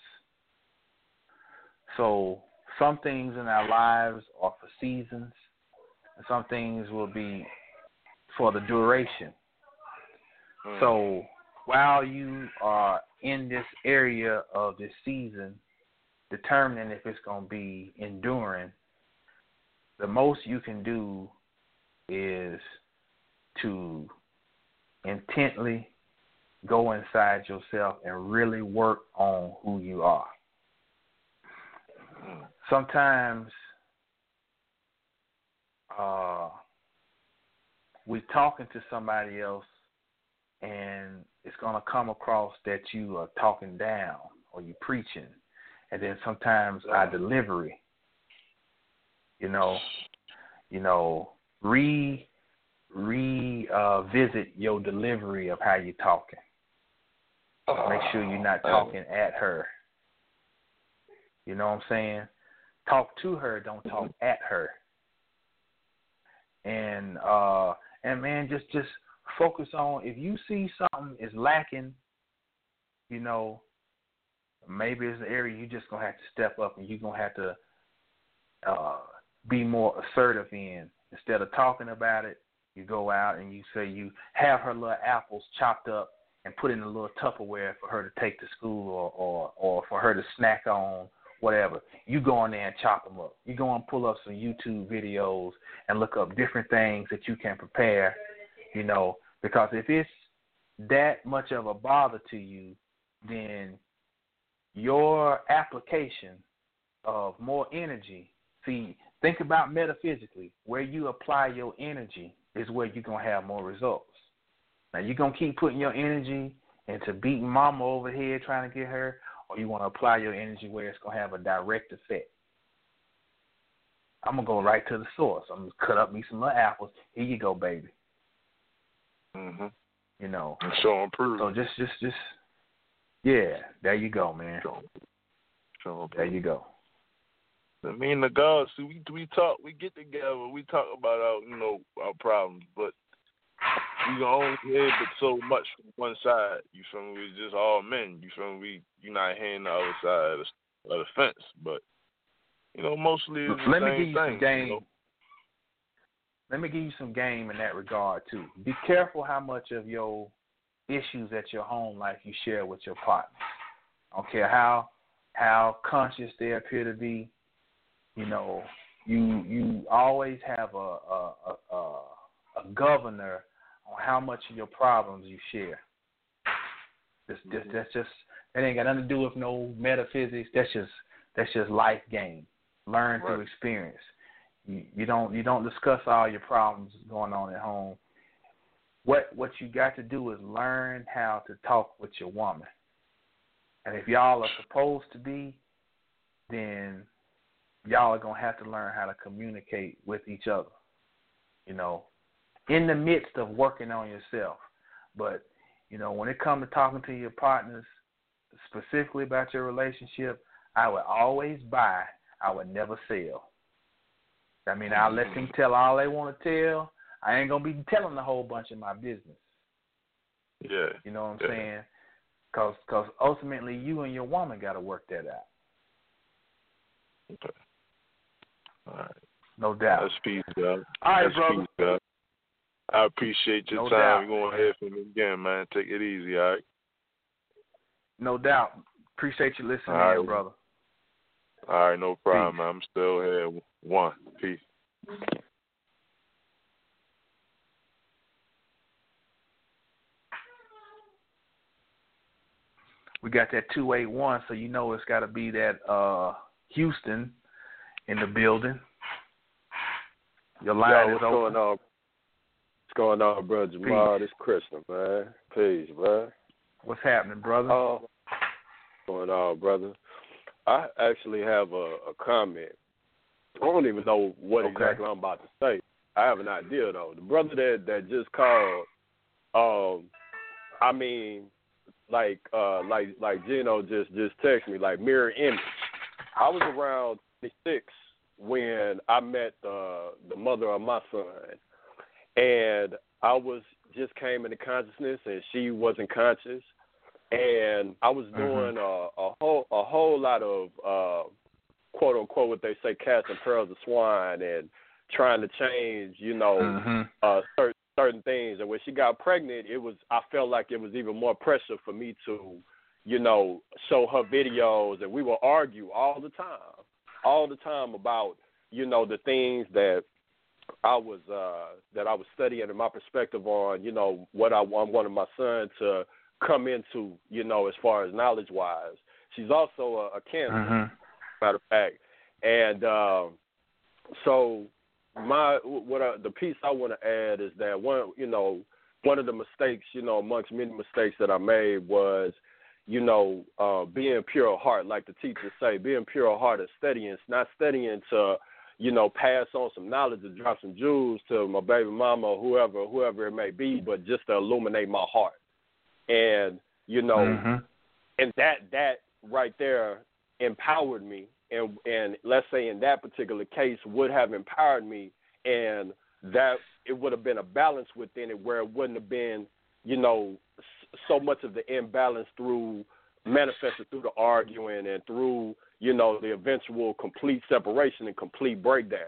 So some things in our lives are for seasons, and some things will be for the duration. Mm. So while you are in this area of this season, determining if it's going to be enduring, the most you can do is to intently go inside yourself and really work on who you are. Sometimes uh, we're talking to somebody else and it's going to come across that you are talking down or you're preaching. And then sometimes our delivery you know, you know, re revisit uh, your delivery of how you're talking. Make sure you're not talking at her. You know what I'm saying? Talk to her, don't talk at her. And uh and man, just just focus on if you see something is lacking, you know, maybe it's an area you just gonna have to step up and you're gonna have to uh be more assertive in. Instead of talking about it, you go out and you say you have her little apples chopped up and put in a little Tupperware for her to take to school or or or for her to snack on, whatever. You go in there and chop them up. You go and pull up some YouTube videos and look up different things that you can prepare, you know, because if it's that much of a bother to you, then your application of more energy, see, think about metaphysically, where you apply your energy is where you're going to have more results. Now, you're going to keep putting your energy into beating mama over here trying to get her, or you want to apply your energy where it's going to have a direct effect. I'm going to go right to the source. I'm going to cut up me some little apples. Here you go, baby. Mm-hmm. You know. And show and. So just, just, just, yeah, there you go, man. Show, show There you go. I mean, the God, see, we we talk, we get together, we talk about our, you know, our problems, but we can only hear but so much from one side. You feel me? We're just all men. You feel me? We you're not hearing the other side of the, of the fence, but you know, mostly it's the Let me same give you thing. some game. You know? Let me give you some game in that regard too. Be careful how much of your issues at your home life you share with your partner. I don't care how how conscious they appear to be. You know, you you always have a a a, a, governor on how much of your problems you share. That's just mm-hmm. that's just that ain't got nothing to do with no metaphysics. That's just that's just life game. Learn through experience. You, don't you don't discuss all your problems going on at home. What what you got to do is learn how to talk with your woman. And if y'all are supposed to be, then y'all are gonna have to learn how to communicate with each other. You know, in the midst of working on yourself. But you know, when it comes to talking to your partners specifically about your relationship, I would always buy. I would never sell. I mean, I'll let them tell all they want to tell. I ain't gonna be telling a whole bunch of my business. Yeah. You know what I'm Yeah. saying? Cause, cause ultimately, you and your woman got to work that out. Okay. All right. No doubt. That's peace, God. All right, That's brother. peace, God. I appreciate your No time. doubt. You're going to hear from me again, man. Take it easy, all right? No doubt. Appreciate you listening, All right. in, brother. All right, no problem, man. I'm still here. One. Peace. We got that two eight one, so you know it's got to be that uh Houston in the building. Your line Yo, is what's open. going on? What's going on, bro? Jamal, this Krishna, man. Peace, man. What's happening, brother? Uh, what's going on, brother? I actually have a, a comment. I don't even know what Okay. exactly I'm about to say. I have an idea though. The brother that that just called, um, I mean, like uh like like Gino just just text me like mirror image. I was around 26 when I met uh, the mother of my son, and I was just came into consciousness, and she wasn't conscious, and I was doing a, a whole a whole lot of uh, quote unquote what they say casting pearls of swine and trying to change, you know, Mm-hmm. uh, certain certain things. And when she got pregnant, it was I felt like it was even more pressure for me to, you know, show her videos, and we would argue all the time, all the time about you know the things that I was uh that I was studying and my perspective on, you know, what I, I wanted my son to come into, you know, as far as knowledge wise. She's also a, a cancer, Mhm. Matter of fact, and um, so my what I, the piece I want to add is that one, you know, one of the mistakes, you know, amongst many mistakes that I made was, you know, uh, being pure of heart, like the teachers say, being pure of heart and studying, not studying to, you know, pass on some knowledge or drop some jewels to my baby mama or whoever, whoever it may be, but just to illuminate my heart. And you know, Mhm. and that that right there empowered me and and let's say in that particular case would have empowered me and that it would have been a balance within it where it wouldn't have been you know so much of the imbalance through manifested through the arguing and through you know the eventual complete separation and complete breakdown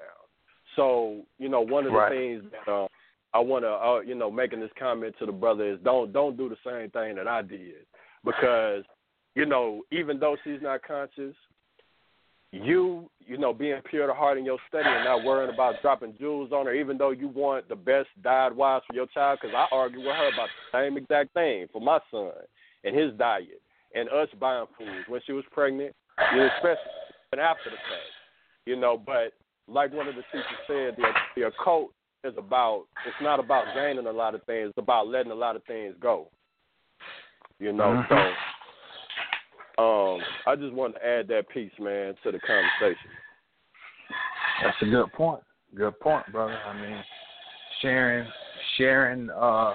so you know one of the Right. things that uh, I want to uh, you know making this comment to the brother is don't don't do the same thing that I did because you know even though she's not conscious you you know being pure to heart in your study and not worrying about dropping jewels on her even though you want the best diet wise for your child because I argue with her about the same exact thing for my son and his diet and us buying food when she was pregnant you especially after the fact you know. But like one of the teachers said the the occult is about it's not about gaining a lot of things it's about letting a lot of things go you know. So mm-hmm. Um I just wanted to add that piece man to the conversation That's a good point. Good point, brother. I mean, sharing sharing uh,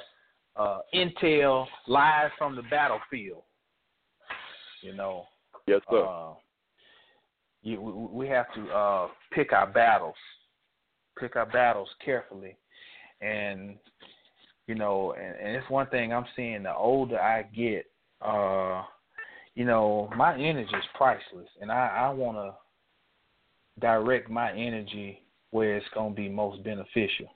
uh, intel live from the battlefield. You know. Yes, sir. Uh, you, we, we have to uh, pick our battles. Pick our battles carefully, and you know, and, and it's one thing I'm seeing. The older I get, uh, you know, my energy is priceless, and I, I want to direct my energy where it's going to be most beneficial.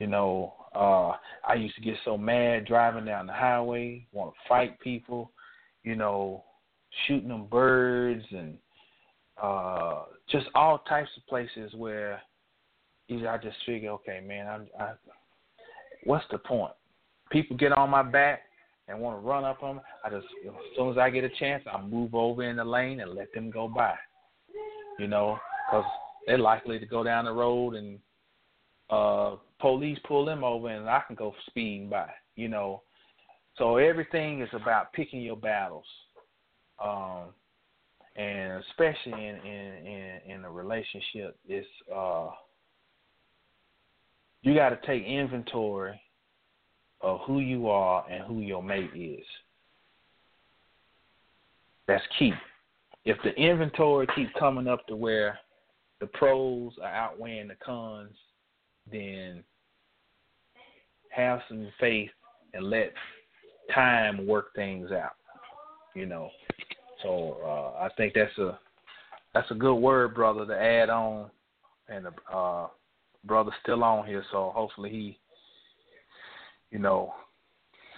You know, uh, I used to get so mad driving down the highway, want to fight people, you know, shooting them birds and uh, just all types of places where either I just figure, okay, man, I'm, I, what's the point? People get on my back and want to run up me. I just, as soon as I get a chance, I move over in the lane and let them go by you know, because they're likely to go down the road and uh police pull them over and I can go speeding by, you know. So everything is about picking your battles. Um and especially in in in, in a relationship it's uh you got to take inventory of who you are and who your mate is. That's key if the inventory keeps coming up to where the pros are outweighing the cons, then have some faith and let time work things out. You know. So uh, I think that's a that's a good word, brother, to add on. And the uh, brother's still on here, so hopefully he, you know,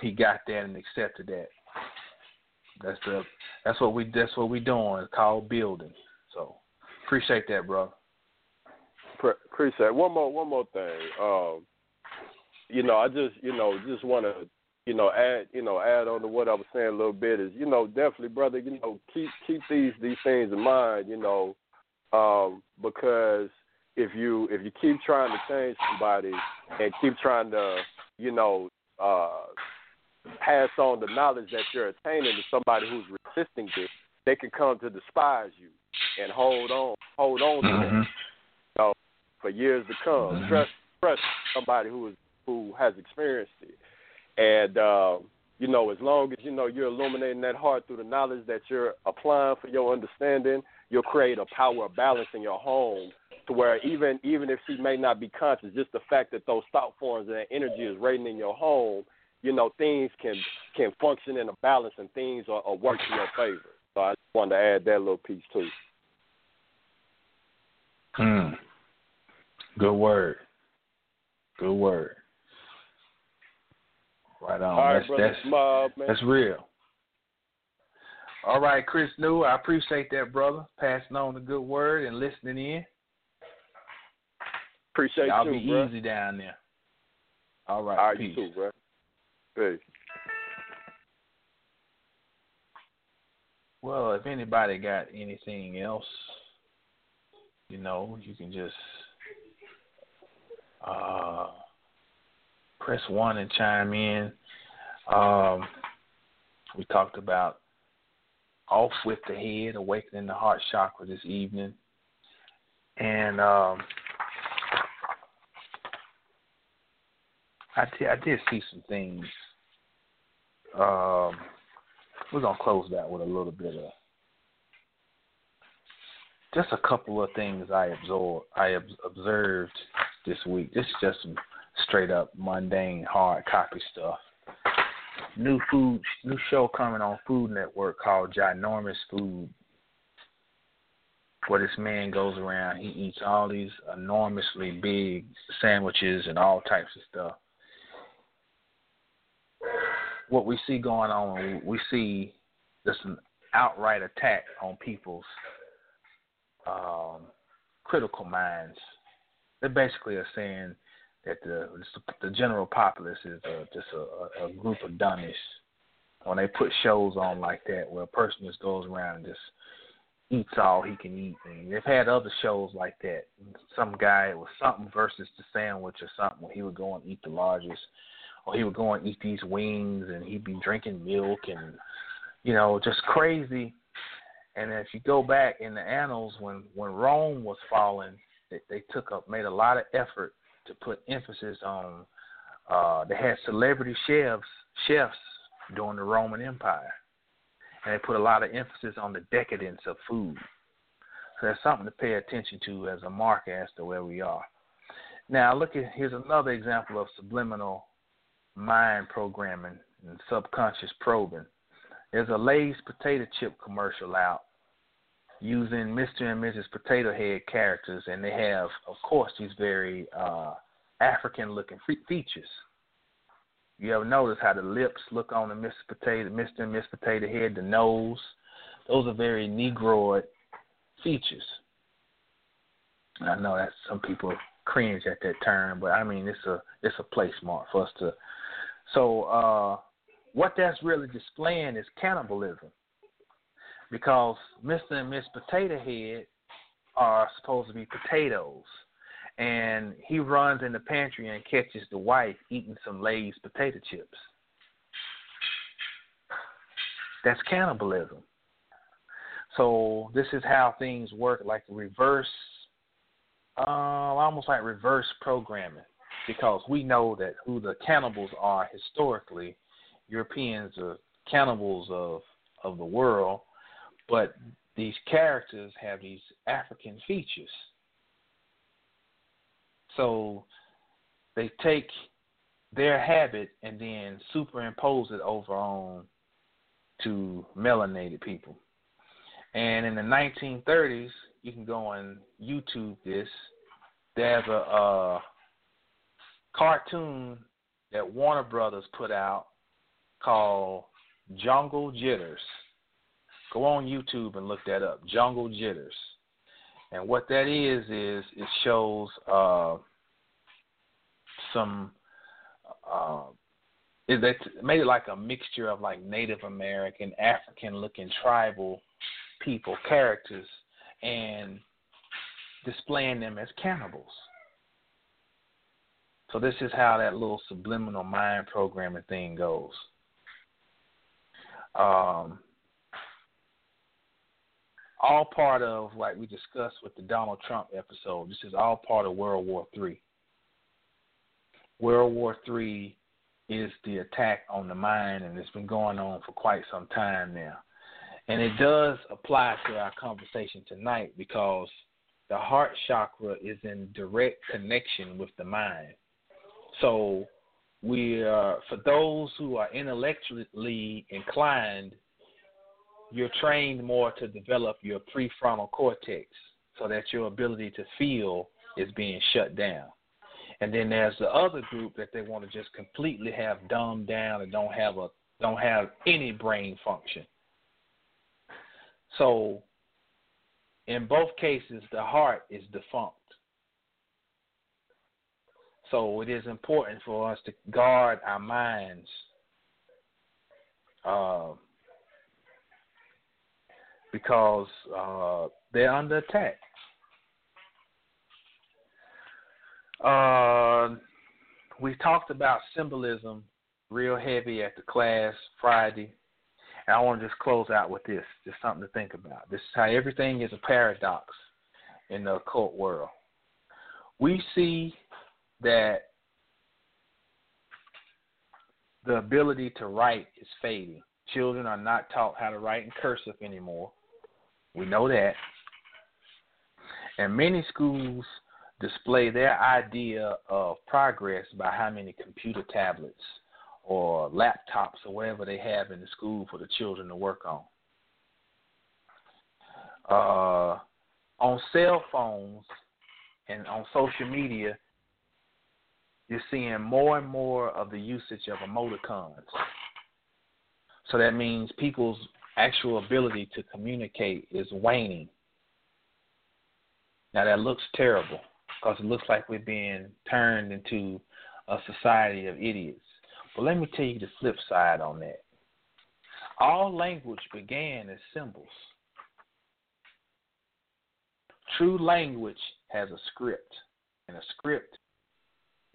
he got that and accepted that. That's the that's what we that's what we doing. It's called building. So appreciate that, bro. Pre- appreciate it. one more one more thing. Um, you know, I just you know just want to you know add you know add on to what I was saying a little bit is you know definitely brother you know keep keep these these things in mind you know um, because if you if you keep trying to change somebody and keep trying to you know uh, pass on the knowledge that you're attaining to somebody who's resisting it, they can come to despise you and hold on hold on to that you know, for years to come. Trust trust somebody who is who has experienced it. And uh, you know, as long as you know you're illuminating that heart through the knowledge that you're applying for your understanding, you'll create a power of balance in your home to where even even if she may not be conscious, just the fact that those thought forms and that energy is radiating in your home, you know, things can can function in a balance and things are, are work in your favor. So I just wanted to add that little piece too. Hmm. Good word. Good word. Right on. All right, that's brother that's, Mob, that's real. All right, Chris New, I appreciate that, brother. Passing on the good word and listening in. Appreciate Y'all you, be bro. easy down there. All right, All right, peace. you too, bro. Peace. Well, if anybody got anything else, you know, you can just uh, press one and chime in. Um, we talked about off with the head, awakening the heart chakra this evening, and um, I did, did see some things. Um, we're gonna close that with a little bit of just a couple of things I absorbed. I ob- observed this week. This is just some straight up mundane hard copy stuff. New food, new show coming on Food Network called Ginormous Food, where this man goes around. He eats all these enormously big sandwiches and all types of stuff what we see going on, we see just an outright attack on people's um, critical minds. They basically are saying that the the general populace is uh just a, a group of dummies. When they put shows on like that, where a person just goes around and just eats all he can eat, and they've had other shows like that. Some guy it was something versus the sandwich or something where he would go and eat the largest or he would go and eat these wings and he'd be drinking milk and you know just crazy. And if you go back in the annals when when rome was falling they, they took up made a lot of effort to put emphasis on uh they had celebrity chefs chefs during the roman empire. And they put a lot of emphasis on the decadence of food. So that's something to pay attention to as a marker as to where we are. Now look at here's another example of subliminal mind programming and subconscious probing. There's a Lay's potato chip commercial out using Mr. and Mrs. Potato Head characters, and they have, of course, these very uh, African-looking features. You ever notice how the lips look on the Mr. Potato, Mr. and Miss Potato Head, the nose? Those are very Negroid features. I know that some people cringe at that term, but I mean it's a it's a place mark for us to so uh, what that's really displaying is cannibalism, because Mr. and Miss Potato Head are supposed to be potatoes, and he runs in the pantry and catches the wife eating some Lay's potato chips. That's cannibalism. So this is how things work, like reverse, uh, almost like reverse programming because we know that who the cannibals are historically. Europeans are cannibals of of the world, but these characters have these African features. So they take their habit and then superimpose it over on to melanated people. And in the 1930s, you can go on YouTube this. There's a, a cartoon that Warner Brothers put out called Jungle Jitters. Go on YouTube and look that up. Jungle Jitters. And what that is is it shows uh, some uh, is they made it like a mixture of like Native American, African looking tribal people characters and displaying them as cannibals. So this is how that little subliminal mind programming thing goes. Um, all part of like we discussed with the Donald Trump episode. This is all part of World War Three. World War Three is the attack on the mind, and it's been going on for quite some time now. And it does apply to our conversation tonight because the heart chakra is in direct connection with the mind. So we are for those who are intellectually inclined, you're trained more to develop your prefrontal cortex so that your ability to feel is being shut down. And then there's the other group that they want to just completely have dumbed down and don't have a don't have any brain function. So in both cases the heart is defunct. So it is important for us to guard our minds uh, because uh, they're under attack. Uh, we talked about symbolism real heavy at the class Friday. And I want to just close out with this, just something to think about. This is how everything is a paradox in the occult world. We see that the ability to write is fading. Children are not taught how to write in cursive anymore. We know that. And many schools display their idea of progress by how many computer tablets or laptops or whatever they have in the school for the children to work on. Uh, on cell phones and on social media, you're seeing more and more of the usage of emoticons. So that means people's actual ability to communicate is waning. Now that looks terrible because it looks like we're being turned into a society of idiots. But let me tell you the flip side on that. All language began as symbols. True language has a script, and a script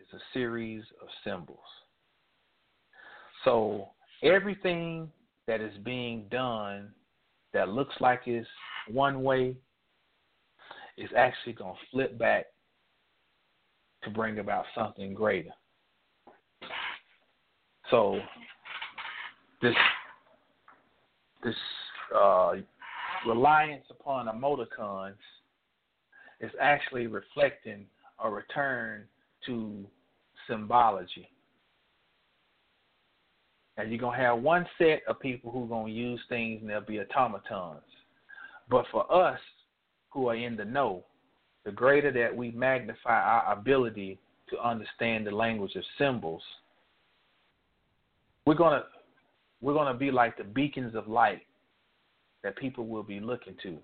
is a series of symbols. So everything that is being done that looks like it's one way is actually going to flip back to bring about something greater. So this this uh, reliance upon emoticons is actually reflecting a return to symbology. Now you're gonna have one set of people who are gonna use things and they'll be automatons. But for us who are in the know, the greater that we magnify our ability to understand the language of symbols, we're gonna we're gonna be like the beacons of light that people will be looking to.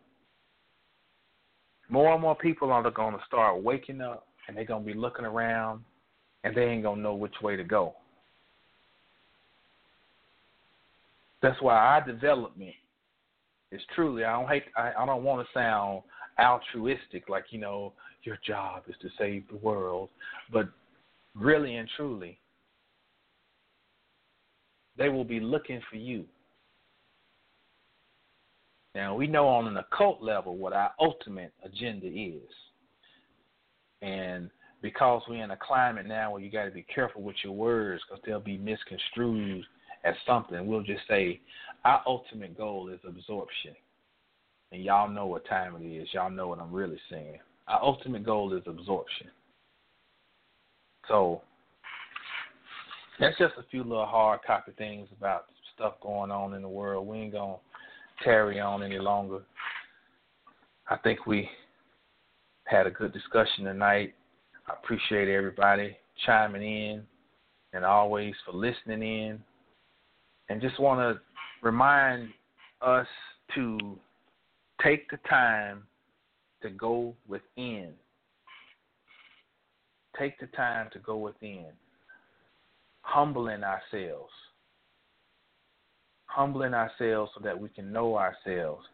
More and more people are gonna start waking up and they're gonna be looking around and they ain't gonna know which way to go. That's why our development is truly. I don't hate. I, I don't want to sound altruistic, like you know, your job is to save the world, but really and truly, they will be looking for you. Now we know on an occult level what our ultimate agenda is, and because we're in a climate now where you got to be careful with your words because they'll be misconstrued as something. We'll just say our ultimate goal is absorption. And y'all know what time it is. Y'all know what I'm really saying. Our ultimate goal is absorption. So that's just a few little hard copy things about stuff going on in the world. We ain't gonna tarry on any longer. I think we had a good discussion tonight. I appreciate everybody chiming in and always for listening in and just want to remind us to take the time to go within. Take the time to go within, humbling ourselves, humbling ourselves so that we can know ourselves.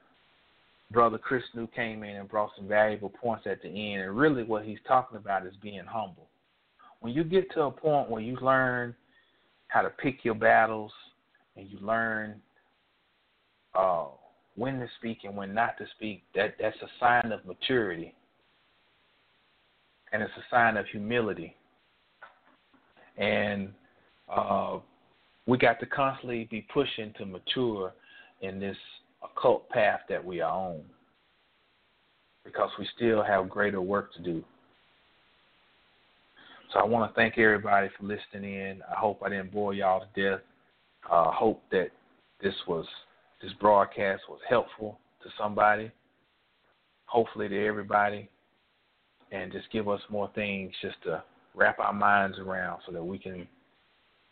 Brother Chris New came in and brought some valuable points at the end, and really what he's talking about is being humble. When you get to a point where you learn how to pick your battles, and you learn uh, when to speak and when not to speak, that that's a sign of maturity, and it's a sign of humility. And uh, we got to constantly be pushing to mature in this occult path that we are on because we still have greater work to do. So I want to thank everybody for listening in. I hope I didn't bore y'all to death. I uh, hope that this was this broadcast was helpful to somebody, hopefully to everybody, and just give us more things just to wrap our minds around so that we can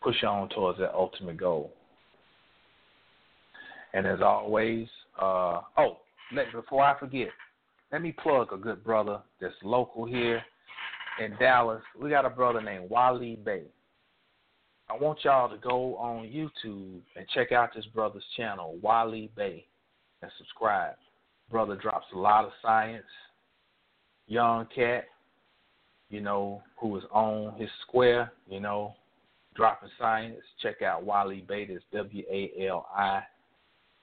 push on towards that ultimate goal. And as always, uh, oh, let, before I forget, let me plug a good brother that's local here in Dallas. We got a brother named Wali Bey. I want y'all to go on YouTube and check out this brother's channel, Wali Bey, and subscribe. Brother drops a lot of science. Young cat, you know, who is on his square, you know, dropping science. Check out Wali Bey. That's W A L I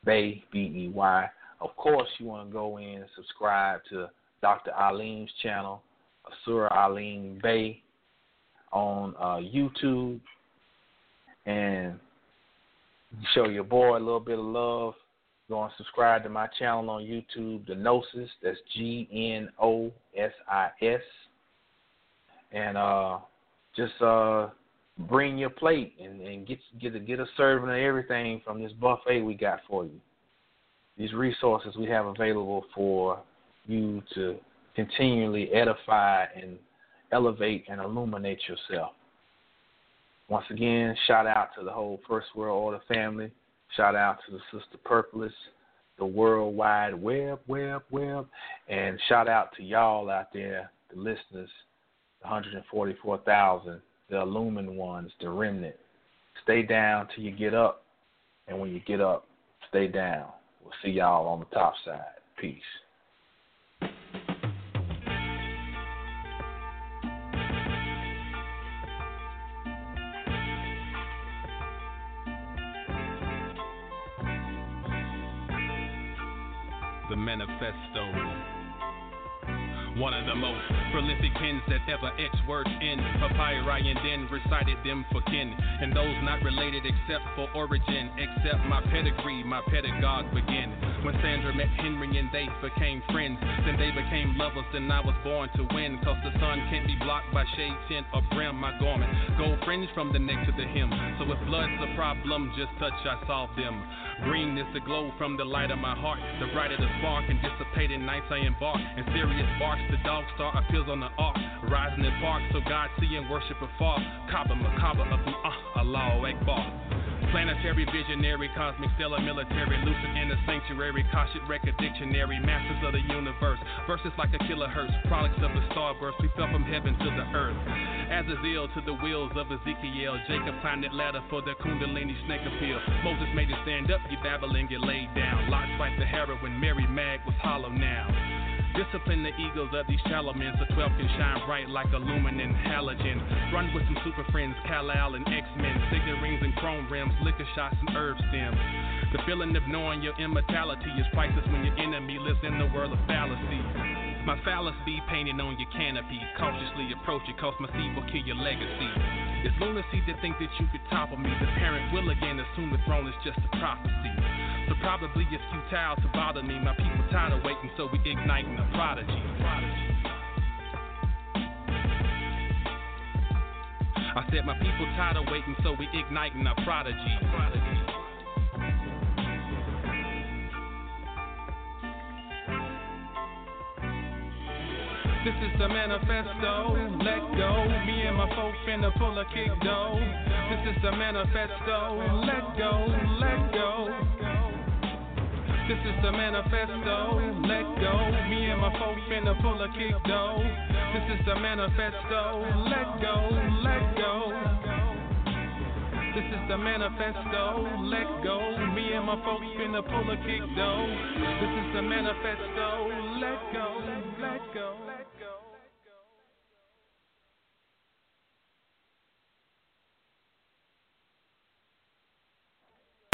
Bey B E Y. Of course, you want to go in and subscribe to Dr. Alim's channel, Asura Alim Bey, on uh, YouTube, and show your boy a little bit of love. Go and subscribe to my channel on YouTube, The Gnosis. That's G N O S I S. And uh, just uh, bring your plate and, and get get a, get a serving of everything from this buffet we got for you. These resources we have available for you to continually edify and elevate and illuminate yourself. Once again, shout out to the whole First World Order family. Shout out to the Sister Purpolis, the World Wide Web, Web, Web, and shout out to y'all out there, the listeners, 144,000, the illumined ones, the remnant. Stay down till you get up, and when you get up, stay down. We'll see y'all on the top side. Peace. the manifesto. One of the most prolific pens that ever etched words in papyri and then recited them for kin. And those not related except for origin, except my pedigree, my pedagogue begin. When Sandra met Henry and they became friends, then they became lovers, and I was born to win. Cause the sun can't be blocked by shade, tint, or brim. My garment, gold fringe from the neck to the hem. So if blood's a problem, just touch, I solve them. Green is the glow from the light of my heart. The brighter the spark, and dissipating nights I embark. And Sirius barks the dog star appeals on the ark. Rising in park, so God see and worship afar. Kaaba, Makaba, of uh, Allah Akbar. Planetary, visionary, cosmic, stellar, military, lucid in the sanctuary, Kashit record dictionary, masters of the universe. Verses like a kilohertz, products of the starburst. We fell from heaven to the earth. As Azazel to the wheels of Ezekiel. Jacob climbed that ladder for the Kundalini snake appeal. Moses made it stand up, you babbling, you laid down. Lot fight the heroin, Mary Mag was hollow now. Discipline the egos of these shallow men so 12 can shine bright like aluminum halogen. Run with some super friends, Kal-El and X-Men. Signet rings and chrome rims, liquor shots and herb stems. The feeling of knowing your immortality is priceless when your enemy lives in the world of fallacy. My phallus be painted on your canopy. Cautiously approach it, cause my seed will kill your legacy. It's lunacy to think that you could topple me. The parent will again assume the throne is just a prophecy. So probably it's futile to bother me. My people tired of waiting, so we igniting a prodigy. I said my people tired of waiting, so we igniting a prodigy. This is the manifesto. Let go. Me and my folks finna pull a kick dough. This is the manifesto. Let go. Let go. This is the manifesto. Let go. Me and my folks finna pull a kick dough. This is the manifesto. Let go. Let go. This is the manifesto. Let go. Me and my folks finna pull a kick dough. This is the manifesto. Let go. Let